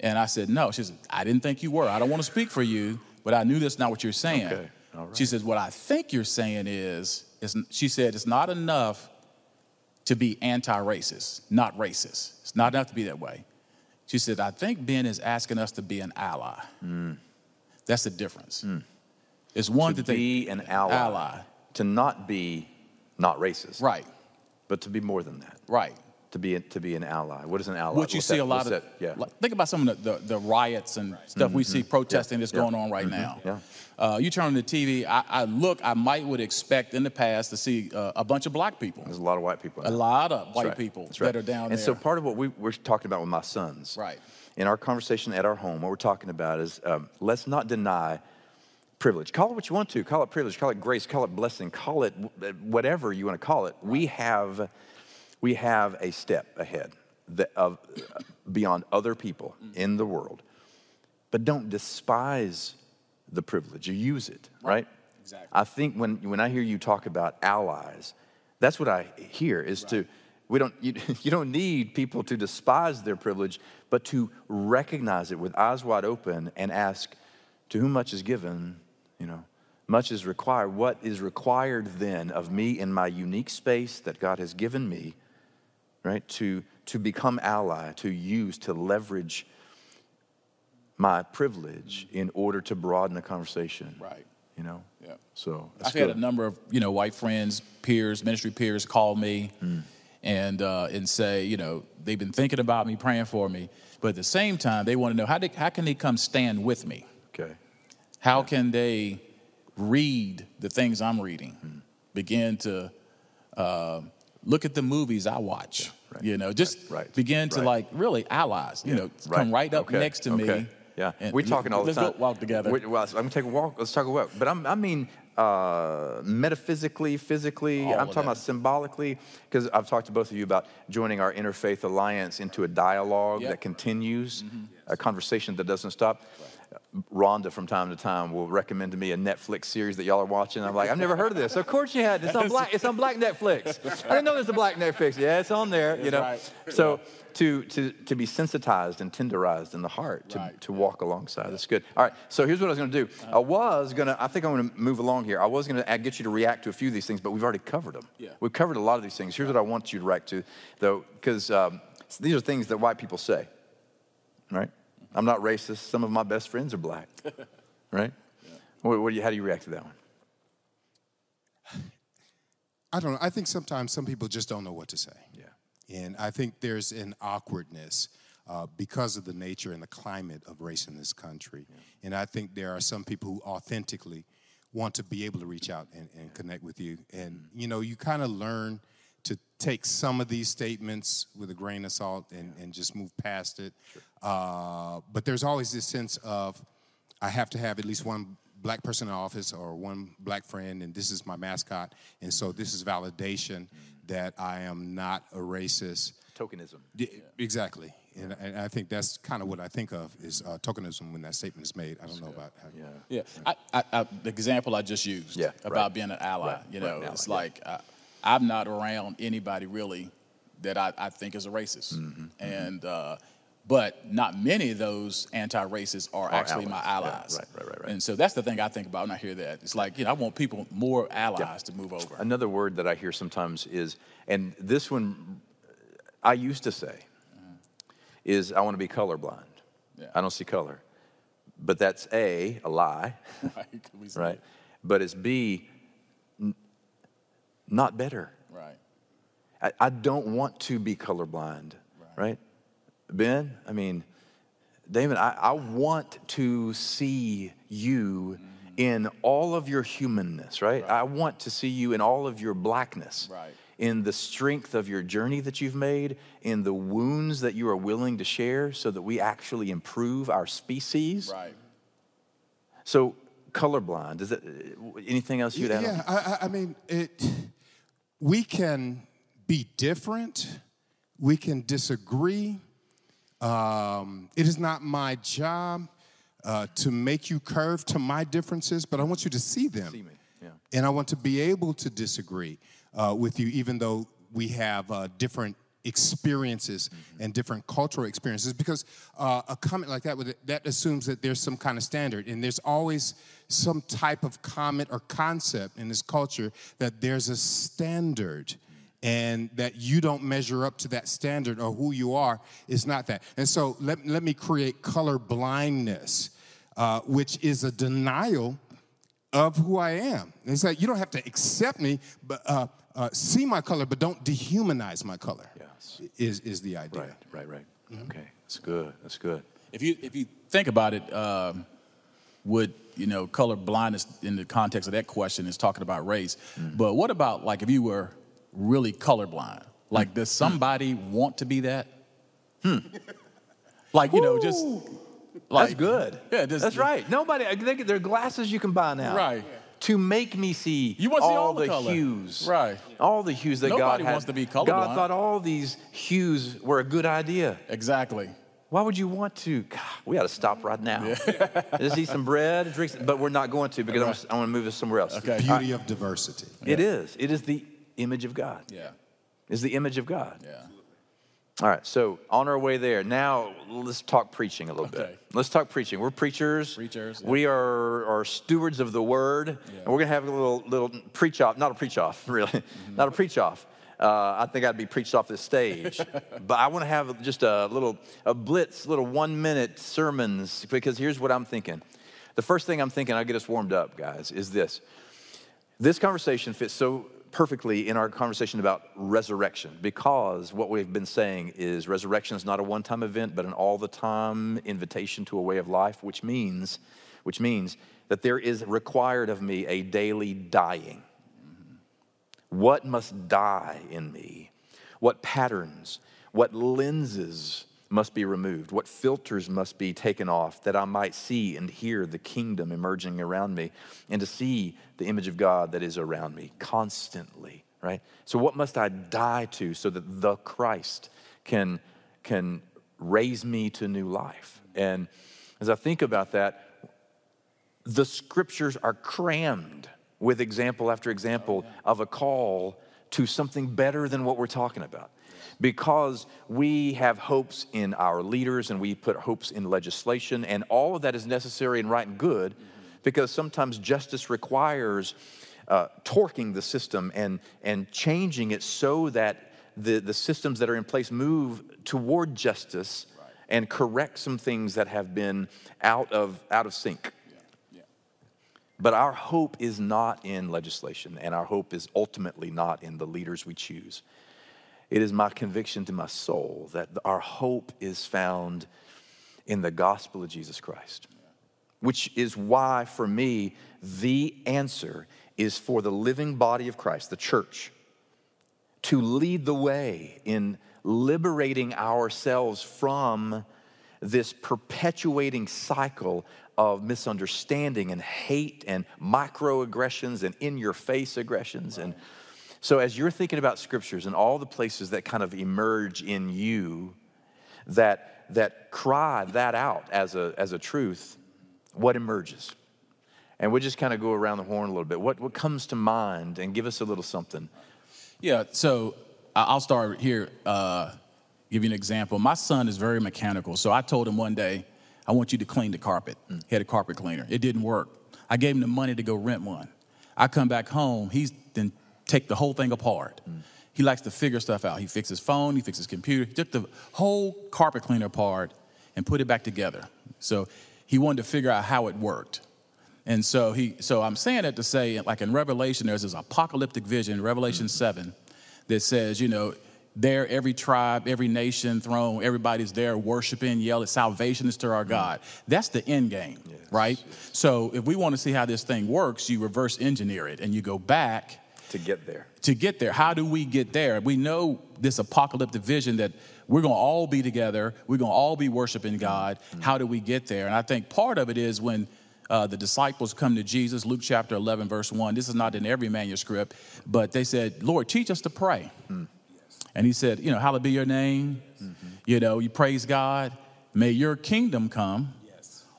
And I said, No. She said, I didn't think you were. I don't want to speak for you, but I knew that's not what you're saying. Okay, all right. She says, What I think you're saying is, is, she said, it's not enough to be anti racist, not racist. It's not enough to be that way. She said, I think Ben is asking us to be an ally. Hmm. That's the difference. Hmm. It's one Mm. to that they be an ally, ally. to not be not racist, Right, but to be more than that, right. to be to be an ally. What is an ally? What you What's see that- a lot of, that? yeah. like, think about some of the, the, the riots and stuff we mm-hmm. see mm-hmm. protesting that's Yeah. going on right mm-hmm. now. Yeah. Uh, you turn on the TV, I, I look, I might would expect in the past to see uh, a bunch of black people, There's a lot of white people. a lot of That's white right. people That's right. that are down and there. And so part of what we, we're talking about with my sons, Right. in our conversation at our home, what we're talking about is um, let's not deny privilege. Call it what you want to. Call it privilege. Call it grace. Call it blessing. Call it wh- whatever you want to call it. We have, we have a step ahead that of beyond other people in the world. But don't despise the privilege. You use it, right? Exactly. I think when, when I hear you talk about allies, that's what I hear is to, we don't, you, [LAUGHS] you don't need people to despise their privilege, but to recognize it with eyes wide open and ask, to whom much is given, you know, much is required. What is required then of me in my unique space that God has given me, right, to, to become ally, to use, to leverage my privilege in order to broaden the conversation. Right. You know? Yeah. So I've that's had a number of you know white friends, peers, ministry peers call me and uh, and say you know they've been thinking about me, praying for me, but at the same time they want to know how they, how can they come stand with me? Okay. How can they read the things I'm reading? Begin to uh, look at the movies I watch. right, You know, just right, right, begin to like really allies. You know, Right. come right up Okay, next to me. Yeah, and we're talking all the time. let's walk together. We- well, I'm gonna take a walk. Let's talk a walk. But I'm, I mean, uh, metaphysically, physically. All I'm talking that. about symbolically, because I've talked to both of you about joining our interfaith alliance into a dialogue Yep. that continues, a conversation that doesn't stop. Rhonda from time to time will recommend to me a Netflix series that y'all are watching. I'm like, I've never heard of this. Of course you had. It's on black. It's on black Netflix. I didn't know there's a black Netflix. Yeah, it's on there. you know. right. So to to to be sensitized and tenderized in the heart to, Right. to walk alongside. That's good. All right. So here's what I was going to do. I was going to. I think I'm going to move along here. I was going to get you to react to a few of these things, but we've already covered them. Yeah. We've covered a lot of these things. Here's what I want you to react to, though, because um, these are things that white people say, right? I'm not racist. Some of my best friends are black, [LAUGHS] right? What, what do you, how do you react to that one? I don't know. I think sometimes some people just don't know what to say. Yeah. And I think there's an awkwardness uh, because of the nature and the climate of race in this country. And I think there are some people who authentically want to be able to reach out and, and connect with you. And, you know, you kind of learn to take some of these statements with a grain of salt and, and just move past it. Uh, but there's always this sense of, I have to have at least one black person in office or one black friend, and this is my mascot. And so this is validation that I am not a racist. Tokenism. Yeah, Exactly. And, and I think that's kind of what I think of is uh, tokenism when that statement is made. I don't know about how Yeah. Yeah, I, I, I, the example I just used Yeah, about right. being an ally, Right, you know, an ally, it's yeah. like I, I'm not around anybody really that I, I think is a racist, Mm-hmm, and uh, but not many of those anti-racists are, actually my allies, allies. yeah, right, right, right, right. And so that's the thing I think about when I hear that. It's like you know, I want people more allies to move over. Another word that I hear sometimes is, and this one I used to say, is I want to be colorblind. Yeah. I don't see color. But that's A, a lie, [LAUGHS] right? Right? But it's B, n- not better. Right. I, I don't want to be colorblind, right? Ben, I mean, David, I, I want to see you in all of your humanness, right? I want to see you in all of your blackness, Right. in the strength of your journey that you've made, in the wounds that you are willing to share so that we actually improve our species. Right. So, colorblind, is it anything else you'd add? Yeah, I, I- I mean, it. We can be different. We can disagree. Um, it is not my job uh, to make you curve to my differences, but I want you to see them. See yeah. And I want to be able to disagree uh, with you, even though we have uh, different experiences and different cultural experiences. Because uh, a comment like that would, that assumes that there's some kind of standard, and there's always some type of comment or concept in this culture that there's a standard. And that you don't measure up to that standard or who you are is not that. And so let, let me create color blindness, uh, which is a denial of who I am. And It's like you don't have to accept me, but uh, uh, see my color, but don't dehumanize my color. Yes. Is is the idea? Right, right, right. Okay, that's good. That's good. If you if you think about it, um, would you know color blindness in the context of that question is talking about race, but what about like if you were really colorblind? Like, does hmm. somebody want to be that? Hmm. Like you know, just like That's good. Yeah, just- that's right. Nobody. I think there are glasses you can buy now. Right. To make me see You wanna see all the the color. hues. Right. All the hues that God Nobody had. wants to be colorblind. God colorblind. thought all these hues were a good idea. Exactly. Why would you want to? God, we ought to stop right now. Yeah. [LAUGHS] Just eat some bread, drink, some, but we're not going to because I want- I want to move this somewhere else. Okay. Beauty of diversity. It is. It is the image of God. Yeah. Is the image of God. Yeah. All right, so on our way there, now let's talk preaching a little Okay. bit. Let's talk preaching. We're preachers. Preachers, yeah. We are, are stewards of the word. And we're going to have a little, little preach off, not a preach off, [LAUGHS] really, Mm-hmm. not a preach off. Uh, I think I'd be preached off this stage. [LAUGHS] but I want to have just a little, a blitz, little one minute sermons, because here's what I'm thinking. The first thing I'm thinking, I'll get us warmed up, guys, is this. This conversation fits so perfectly in our conversation about resurrection because what we've been saying is resurrection is not a one-time event but an all-the-time invitation to a way of life which means which means that there is required of me a daily dying what must die in me? What patterns, what lenses must be removed? What filters must be taken off that I might see and hear the kingdom emerging around me and to see the image of God that is around me constantly, right? So, what must I die to so that the Christ can, can raise me to new life? And as I think about that, the scriptures are crammed with example after example of a call to something better than what we're talking about. Because we have hopes in our leaders and we put hopes in legislation, and all of that is necessary and right and good. because sometimes justice requires uh, torquing the system and, and changing it so that the, the systems that are in place move toward justice and correct some things that have been out of, out of sync. But our hope is not in legislation, and our hope is ultimately not in the leaders we choose. It is my conviction to my soul that our hope is found in the gospel of Jesus Christ, which is why, for me, the answer is for the living body of Christ, the church, to lead the way in liberating ourselves from this perpetuating cycle of misunderstanding and hate and microaggressions and in your face aggressions. And so, as you're thinking about scriptures and all the places that kind of emerge in you that, that cry that out as a, as a truth, what emerges? And we'll just kind of go around the horn a little bit. What, what comes to mind and give us a little something? Yeah, so I'll start here. Uh, give you an example. My son is very mechanical, so I told him one day, I want you to clean the carpet. Mm. He had a carpet cleaner. It didn't work. I gave him the money to go rent one. I come back home, he's take the whole thing apart. Mm. He likes to figure stuff out. He fixes his phone, he fixes computer. He took the whole carpet cleaner apart and put it back together. So he wanted to figure out how it worked. And so he so I'm saying that to say, like in Revelation, there's this apocalyptic vision, Revelation mm 7, that says, you know, there, every tribe, every nation, throne, everybody's there worshiping, yelling, salvation is to our God. That's the end game, yes, right? Yes. So if we want to see how this thing works, you reverse engineer it and you go back to get there. To get there. How do we get there? We know this apocalyptic vision that we're going to all be together, we're going to all be worshiping God. Mm-hmm. How do we get there? And I think part of it is when uh, the disciples come to Jesus, Luke chapter 11, verse 1. This is not in every manuscript, but they said, Lord, teach us to pray. Mm. And he said, You know, hallowed be your name. Mm-hmm. You know, you praise God. May your kingdom come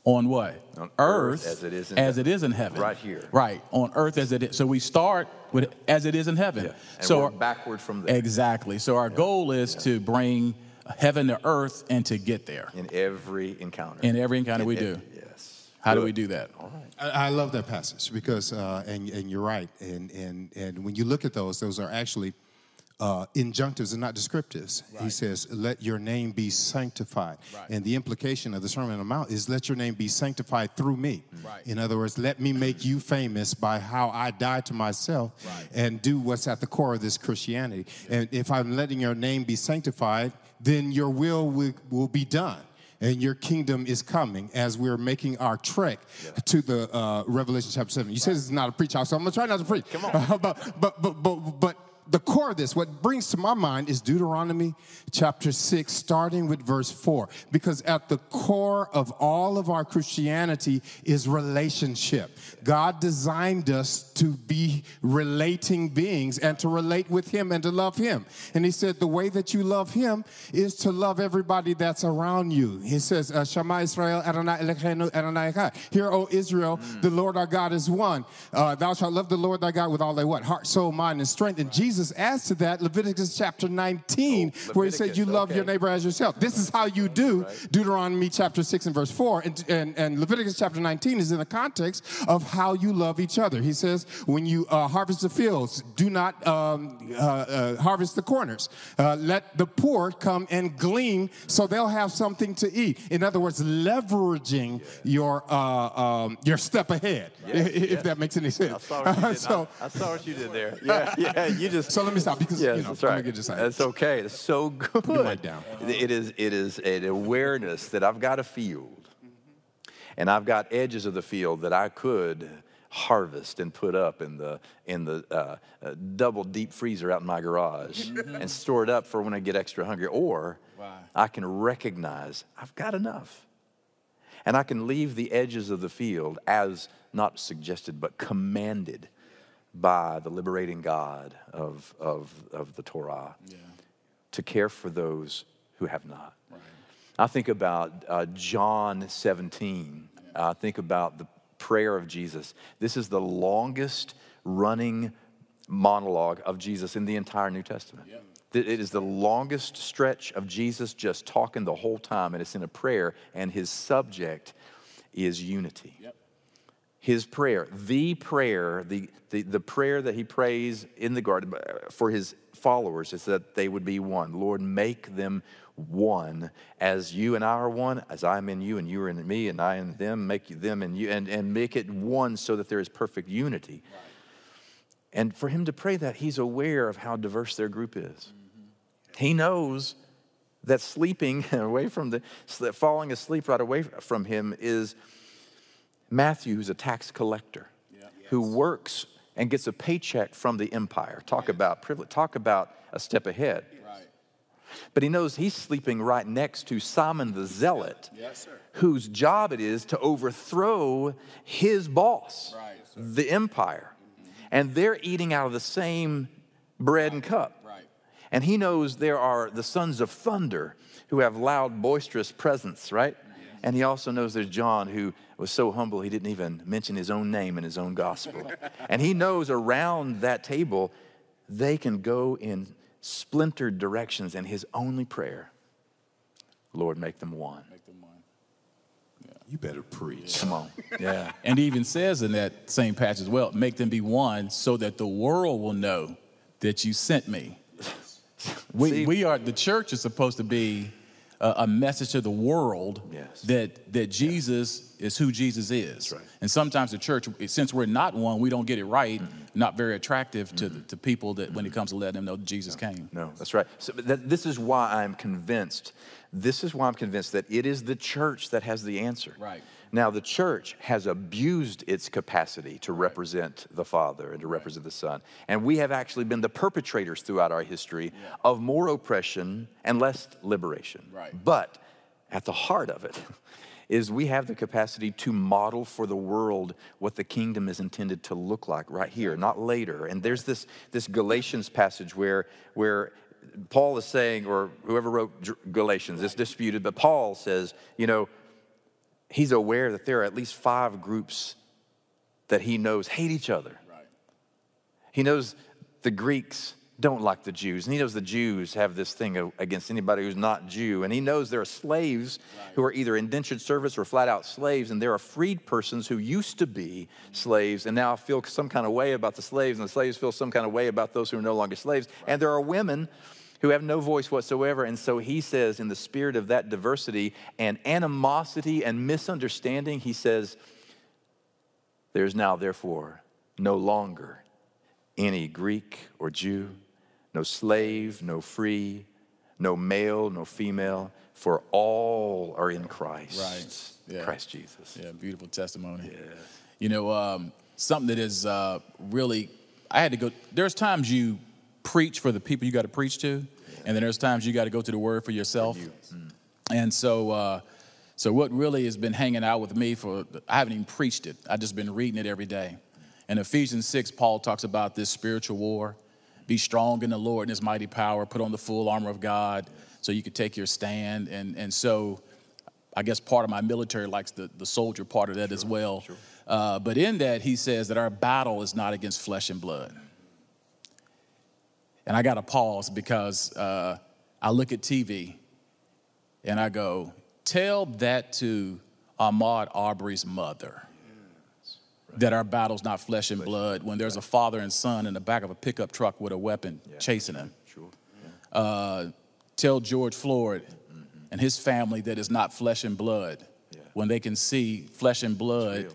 on what? On earth, earth as it is in as. It is in heaven. Right here. Right. On earth as it is. So we start with as it is in heaven. Yeah. And so backward from there. Exactly. So our yeah. goal is yeah. to bring heaven to earth and to get there. In every encounter. In every encounter in we every, do. Yes. How Good. do we do that? All right. I, I love that passage because, uh, and, and you're right. And, and, and when you look at those, those are actually uh, injunctives and not descriptives. Right. He says, Let your name be sanctified. Right. And the implication of the Sermon on the Mount is, Let your name be sanctified through me. Right. In other words, let me make you famous by how I die to myself and do what's at the core of this Christianity. Yeah. And if I'm letting your name be sanctified, then your will will, will be done and your kingdom is coming as we're making our trek yeah. to the uh, Revelation chapter 7. You right. said this is not a preach so I'm going to try not to preach. Come on. [LAUGHS] but, but, but, but, but the core of this, what brings to my mind is Deuteronomy chapter 6, starting with verse 4. Because at the core of all of our Christianity is relationship. God designed us to be relating beings and to relate with Him and to love Him. And He said, the way that you love Him is to love everybody that's around you. He says, uh, Shema Israel, Adonai Eloheinu, Adonai Echad. Hear, O Israel, the Lord our God is one. Uh, thou shalt love the Lord thy God with all thy what? Heart, soul, mind, and strength. And Jesus Jesus adds to that Leviticus chapter 19, oh, where he said, You love okay. your neighbor as yourself. This is how you do right. Deuteronomy chapter 6 and verse 4. And, and, and, Leviticus chapter 19 is in the context of how you love each other. He says, When you uh, harvest the fields, do not um, uh, uh, harvest the corners. Uh, let the poor come and glean so they'll have something to eat. In other words, leveraging your, uh, um, your step ahead, yes, if yes. that makes any sense. I saw, [LAUGHS] so, I, I saw what you did there. Yeah, yeah, you just so let me stop because yes, you know, that's right. Get that's okay. It's so good. Put right down. It is. It is an awareness that I've got a field, and I've got edges of the field that I could harvest and put up in the in the uh, uh, double deep freezer out in my garage mm-hmm. and store it up for when I get extra hungry. Or wow. I can recognize I've got enough, and I can leave the edges of the field as not suggested but commanded by the liberating God of, of, of the Torah yeah. to care for those who have not. Right. I think about uh, John 17. Yeah. I think about the prayer of Jesus. This is the longest running monologue of Jesus in the entire New Testament. Yeah. It is the longest stretch of Jesus just talking the whole time, and it's in a prayer, and his subject is unity. Yep. His prayer, the prayer, the, the, the prayer that he prays in the garden uh, for his followers is that they would be one. Lord, make them one as you and I are one, as I'm in you and you are in me and I in them, make them and you, and, and make it one so that there is perfect unity. Right. And for him to pray that, he's aware of how diverse their group is. Mm-hmm. He knows that sleeping [LAUGHS] away from the, falling asleep right away from him is Matthew, who's a tax collector, yeah. yes. who works and gets a paycheck from the empire. Talk about privilege, talk about a step ahead. Right. But he knows he's sleeping right next to Simon the Zealot, yes, whose job it is to overthrow his boss, right. the empire. Mm-hmm. And they're eating out of the same bread right. and cup. And he knows there are the sons of thunder who have loud, boisterous presence, right? And he also knows there's John who was so humble he didn't even mention his own name in his own gospel. [LAUGHS] and he knows around that table they can go in splintered directions, and his only prayer, Lord, make them one. Make them one. Yeah. You better preach. Come on. Yeah. [LAUGHS] and he even says in that same passage, well, make them be one so that the world will know that you sent me. [LAUGHS] we, we are, the church is supposed to be a, a message to the world yes. that, that Jesus yeah. is who Jesus is. Right. And sometimes the church, since we're not one, we don't get it right, mm-hmm. not very attractive mm-hmm. to, to people that when it comes to letting them know that Jesus no. came. No, that's right. So that, this is why I'm convinced. This is why I'm convinced that it is the church that has the answer. Right. Now, the church has abused its capacity to represent the Father and to represent the Son. And we have actually been the perpetrators throughout our history yeah. of more oppression and less liberation. Right. But at the heart of it [LAUGHS] is we have the capacity to model for the world what the kingdom is intended to look like right here, not later. And there's this, this Galatians passage where, where Paul is saying, or whoever wrote Galatians, it's disputed, but Paul says, you know, he's aware that there are at least five groups that he knows hate each other. Right. He knows the Greeks don't like the Jews, and he knows the Jews have this thing against anybody who's not Jew, and he knows there are slaves right. who are either indentured service or flat out slaves, and there are freed persons who used to be slaves and now feel some kind of way about the slaves, and the slaves feel some kind of way about those who are no longer slaves, right. and there are women who have no voice whatsoever. And so he says, in the spirit of that diversity and animosity and misunderstanding, he says, There's now, therefore, no longer any Greek or Jew, no slave, no free, no male, no female, for all are in Christ. Right. Yeah. Christ Jesus. Yeah, beautiful testimony. Yeah. You know, um, something that is uh, really, I had to go, there's times you preach for the people you got to preach to, and then there's times you got to go to the Word for yourself. For you. mm. And so, uh, so what really has been hanging out with me for I haven't even preached it. I've just been reading it every day. In Ephesians six, Paul talks about this spiritual war. Be strong in the Lord and His mighty power. Put on the full armor of God so you could take your stand. And and so, I guess part of my military likes the the soldier part of that sure, as well. Sure. Uh, but in that, he says that our battle is not against flesh and blood. And I got to pause because uh, I look at TV and I go, tell that to Ahmaud Arbery's mother. That our battle's not flesh and blood when there's a father and son in the back of a pickup truck with a weapon yeah. chasing him. Sure. Yeah. Uh, tell George Floyd mm-hmm. and his family that it's not flesh and blood yeah. when they can see flesh and blood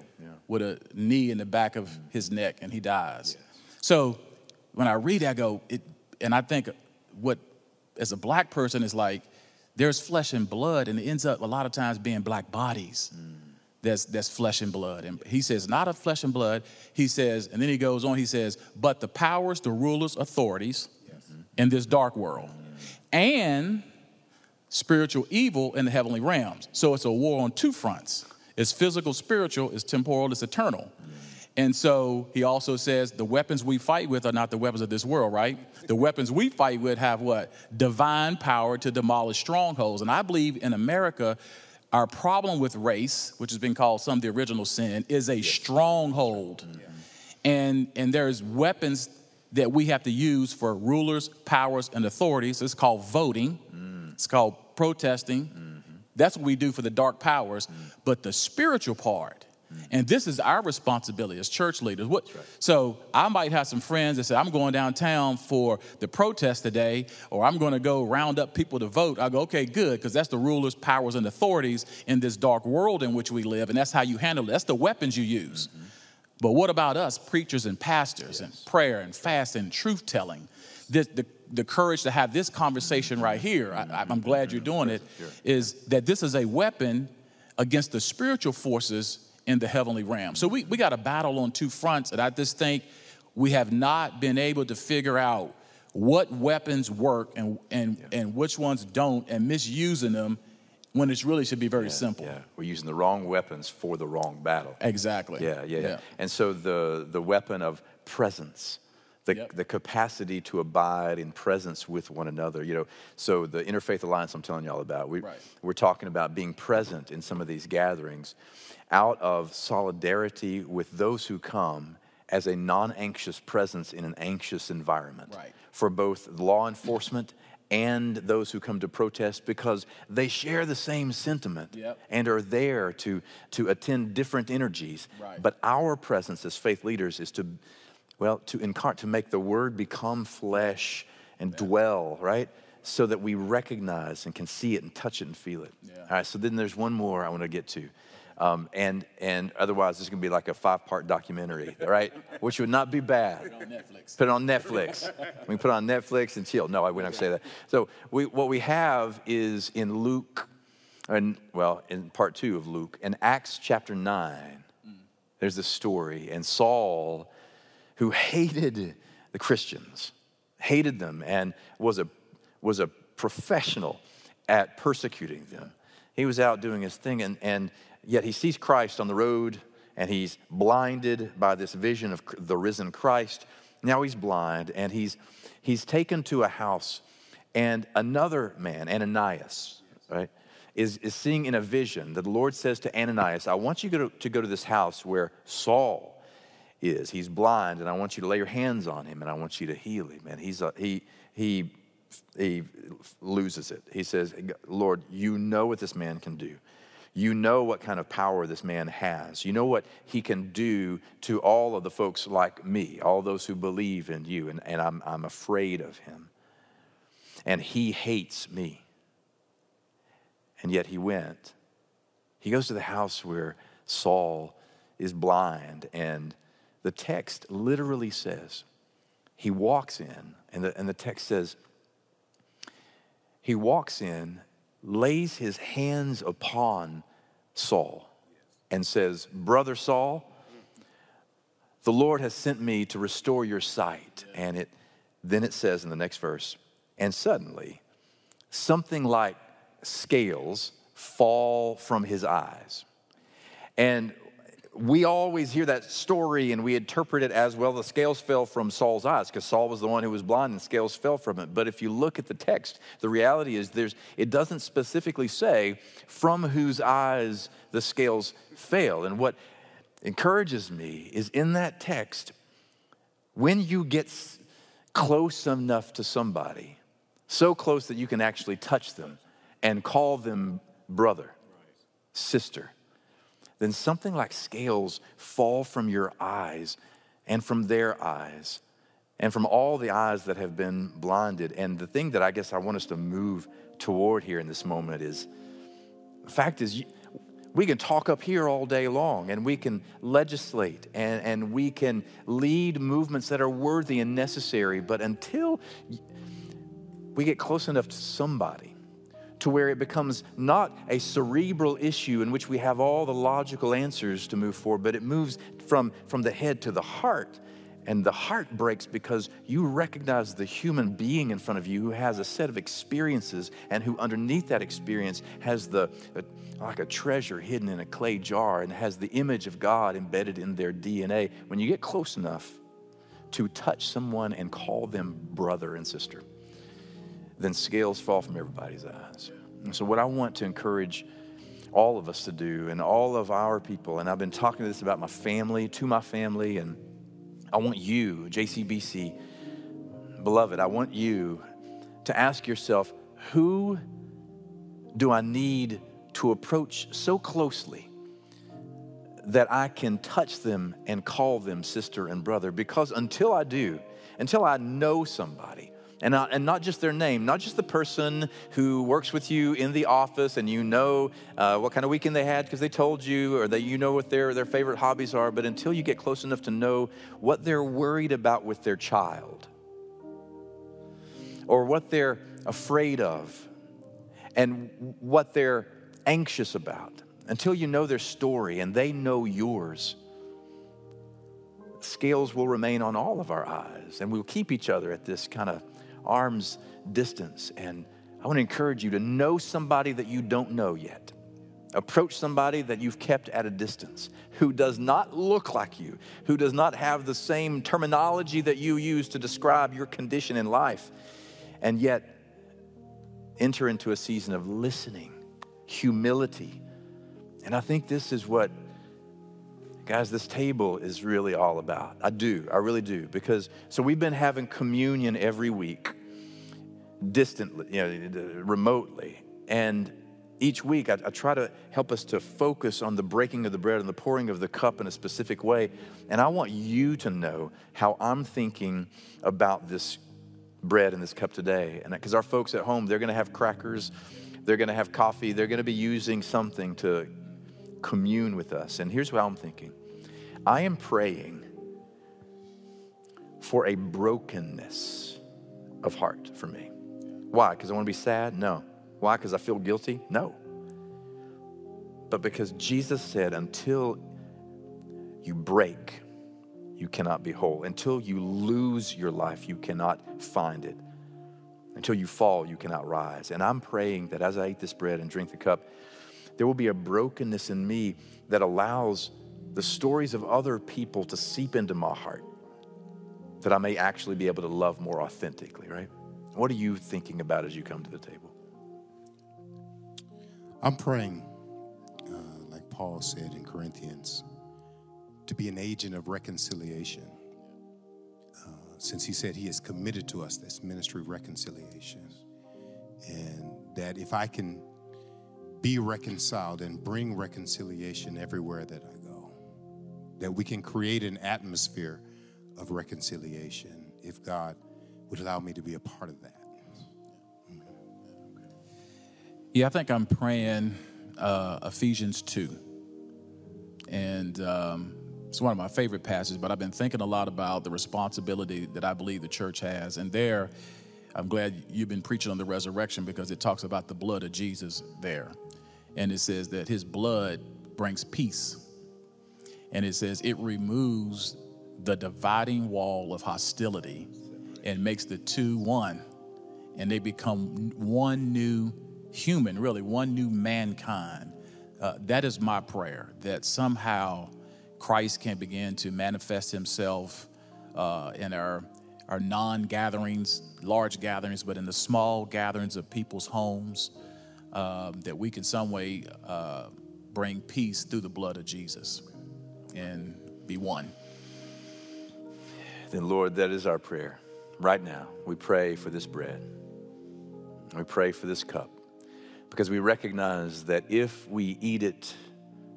with a knee in the back of mm-hmm. his neck and he dies. So when I read, I go, it, and I think what, as a black person, is like there's flesh and blood, and it ends up a lot of times being black bodies. Mm. That's, that's flesh and blood. And he says, not of flesh and blood. He says, and then he goes on, he says, but the powers, the rulers, authorities yes. in this dark world, and spiritual evil in the heavenly realms. So it's a war on two fronts. It's physical, spiritual, it's temporal, it's eternal. And so he also says the weapons we fight with are not the weapons of this world, right? The weapons we fight with have what? Divine power to demolish strongholds. And I believe in America, our problem with race, which has been called some of the original sin, is a stronghold. And, and there's weapons that we have to use for rulers, powers, and authorities. It's called voting, mm. it's called protesting. Mm-hmm. That's what we do for the dark powers. Mm. But the spiritual part, And this is our responsibility as church leaders. What, So I might have some friends that say, I'm going downtown for the protest today, or I'm going to go round up people to vote. I go, okay, good, because that's the rulers, powers, and authorities in this dark world in which we live, and that's how you handle it. That's the weapons you use. Mm-hmm. But what about us, preachers and pastors, yes. and prayer and fasting and truth telling? The, the, the, courage to have this conversation right here, I, I'm glad you're doing it, is that this is a weapon against the spiritual forces in the heavenly realm. So we, we got a battle on two fronts, and I just think we have not been able to figure out what weapons work and, and, yeah. and which ones don't, and misusing them when it really should be very yeah, simple. Yeah, we're using the wrong weapons for the wrong battle. Exactly. Yeah, yeah, yeah. yeah. And so the, the weapon of presence, the, yep. the capacity to abide in presence with one another. You know, so the Interfaith Alliance I'm telling y'all about, we, right. we're talking about being present in some of these gatherings out of solidarity with those who come as a non anxious presence in an anxious environment right. for both law enforcement and those who come to protest because they share the same sentiment yep. and are there to, to attend different energies. Right. But our presence as faith leaders is to, well, to incarnate, to make the word become flesh and yeah. dwell, right? So that we recognize and can see it and touch it and feel it. Yeah. All right, so then there's one more I want to get to. Um, and, and otherwise, it's going to be like a five part documentary, [LAUGHS] right? Which would not be bad. Put it on Netflix. Put it on Netflix. [LAUGHS] we can put it on Netflix and chill. No, I wouldn't say that. So, we, what we have is in Luke, and well, in part two of Luke, in Acts chapter 9, mm. there's this story. And Saul, who hated the Christians, hated them, and was a, was a professional at persecuting them. He was out doing his thing, and, and Yet he sees Christ on the road and he's blinded by this vision of the risen Christ. Now he's blind and he's, he's taken to a house, and another man, Ananias, right, is, is seeing in a vision that the Lord says to Ananias, I want you to to go to this house where Saul is. He's blind, and I want you to lay your hands on him, and I want you to heal him. And he's a, he, he, he loses it. He says, Lord, you know what this man can do. You know what kind of power this man has. You know what he can do to all of the folks like me, all those who believe in you, and, and I'm, I'm afraid of him. And he hates me. And yet he went. He goes to the house where Saul is blind, and the text literally says, he walks in, and the, and the text says, he walks in, lays his hands upon Saul and says, Brother Saul, the Lord has sent me to restore your sight. And it then it says in the next verse, and suddenly something like scales fall from his eyes. And we always hear that story and we interpret it as well the scales fell from Saul's eyes because Saul was the one who was blind and scales fell from it. But if you look at the text, the reality is there's it doesn't specifically say from whose eyes the scales fail. And what encourages me is in that text, when you get close enough to somebody, so close that you can actually touch them and call them brother, sister then something like scales fall from your eyes and from their eyes and from all the eyes that have been blinded. And the thing that I guess I want us to move toward here in this moment is the fact is, we can talk up here all day long and we can legislate and, and we can lead movements that are worthy and necessary, but until we get close enough to somebody to where it becomes not a cerebral issue in which we have all the logical answers to move forward, but it moves from, from the head to the heart. And the heart breaks because you recognize the human being in front of you who has a set of experiences and who, underneath that experience, has the like a treasure hidden in a clay jar and has the image of God embedded in their DNA. When you get close enough to touch someone and call them brother and sister, then scales fall from everybody's eyes. And so, what I want to encourage all of us to do and all of our people, and I've been talking to this about my family, to my family, and I want you, JCBC, beloved, I want you to ask yourself who do I need to approach so closely that I can touch them and call them sister and brother. Because until I do, until I know somebody, and not, and not just their name, not just the person who works with you in the office and you know uh, what kind of weekend they had because they told you or that you know what their, their favorite hobbies are, but until you get close enough to know what they're worried about with their child or what they're afraid of and what they're anxious about, until you know their story and they know yours scales will remain on all of our eyes and we'll keep each other at this kind of arm's distance. And I want to encourage you to know somebody that you don't know yet. Approach somebody that you've kept at a distance, who does not look like you, who does not have the same terminology that you use to describe your condition in life, and yet enter into a season of listening, humility. And I think this is what Guys, this table is really all about. I do, I really do. Because, so we've been having communion every week, distantly, you know, remotely. And each week I, I, try to help us to focus on the breaking of the bread and the pouring of the cup in a specific way. And I want you to know how I'm thinking about this bread and this cup today. And because our folks at home, they're going to have crackers, they're going to have coffee, they're going to be using something to commune with us. And here's what I'm thinking I am praying for a brokenness of heart for me. Why? Because I want to be sad? No. Why? Because I feel guilty? No. But because Jesus said, until you break, you cannot be whole. Until you lose your life, you cannot find it. Until you fall, you cannot rise. And I'm praying that as I eat this bread and drink the cup, there will be a brokenness in me that allows the stories of other people to seep into my heart, that I may actually be able to love more authentically, right? What are you thinking about as you come to the table? I'm praying, uh, like Paul said in Corinthians, to be an agent of reconciliation. Uh, since he said he has committed to us this ministry of reconciliation. And that if I can be reconciled and bring reconciliation everywhere that I go. That we can create an atmosphere of reconciliation if God would allow me to be a part of that. Yeah, I think I'm praying uh, Ephesians 2. And um, it's one of my favorite passages, but I've been thinking a lot about the responsibility that I believe the church has. And there, I'm glad you've been preaching on the resurrection because it talks about the blood of Jesus there. And it says that his blood brings peace. And it says it removes the dividing wall of hostility and makes the two one. And they become one new human, really, one new mankind. Uh, that is my prayer that somehow Christ can begin to manifest himself uh, in our our non gatherings, large gatherings, but in the small gatherings of people's homes, um, that we can some way uh, bring peace through the blood of Jesus and be one. Then, Lord, that is our prayer. Right now, we pray for this bread. We pray for this cup because we recognize that if we eat it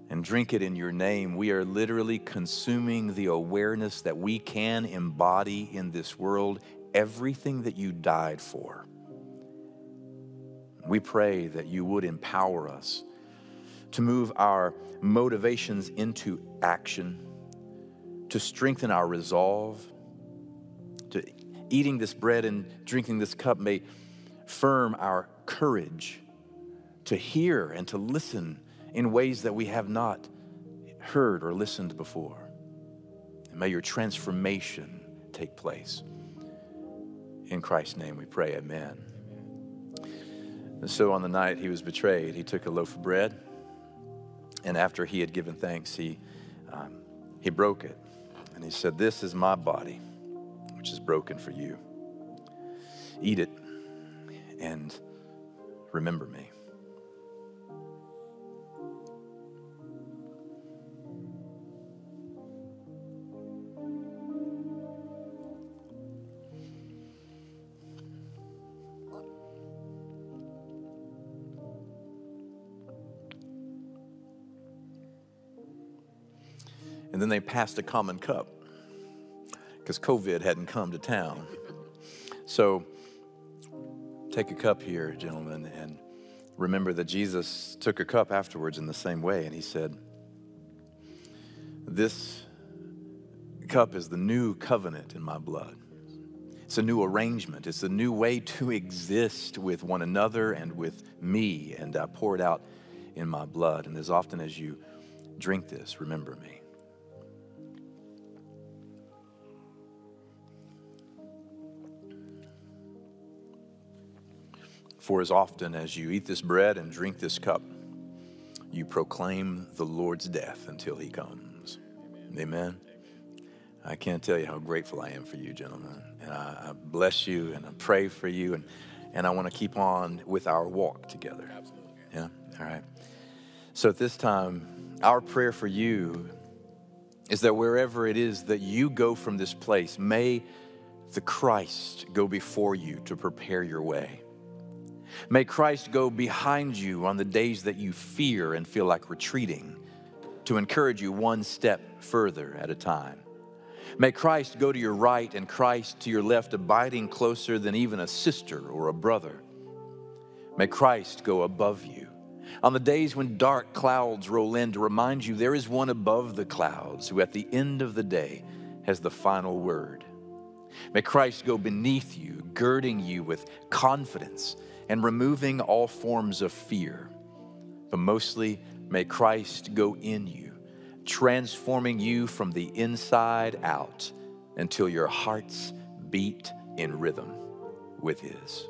and drink it in your name, we are literally consuming the awareness that we can embody in this world everything that you died for. We pray that you would empower us to move our motivations into action, to strengthen our resolve, eating this bread and drinking this cup may firm our courage to hear and to listen in ways that we have not heard or listened before. And may your transformation take place. In Christ's name we pray, amen. And so on the night he was betrayed, he took a loaf of bread, and after he had given thanks, he, um, he broke it. And he said, This is my body, which is broken for you. Eat it and remember me. And then they passed a common cup because COVID hadn't come to town. So take a cup here, gentlemen, and remember that Jesus took a cup afterwards in the same way, and he said, This cup is the new covenant in my blood. It's a new arrangement. It's a new way to exist with one another and with me. And I pour it out in my blood. And as often as you drink this, remember me. For as often as you eat this bread and drink this cup, you proclaim the Lord's death until he comes. Amen. I can't tell you how grateful I am for you, gentlemen. And I, I bless you and I pray for you. And, and I want to keep on with our walk together. Absolutely. Yeah? All right. So at this time, our prayer for you is that wherever it is that you go from this place, may the Christ go before you to prepare your way. May Christ go behind you on the days that you fear and feel like retreating to encourage you one step further at a time. May Christ go to your right and Christ to your left, abiding closer than even a sister or a brother. May Christ go above you. On the days when dark clouds roll in to remind you there is one above the clouds who at the end of the day has the final word. May Christ go beneath you, girding you with confidence and removing all forms of fear. But mostly, may Christ go in you transforming you from the inside out until your hearts beat in rhythm with His.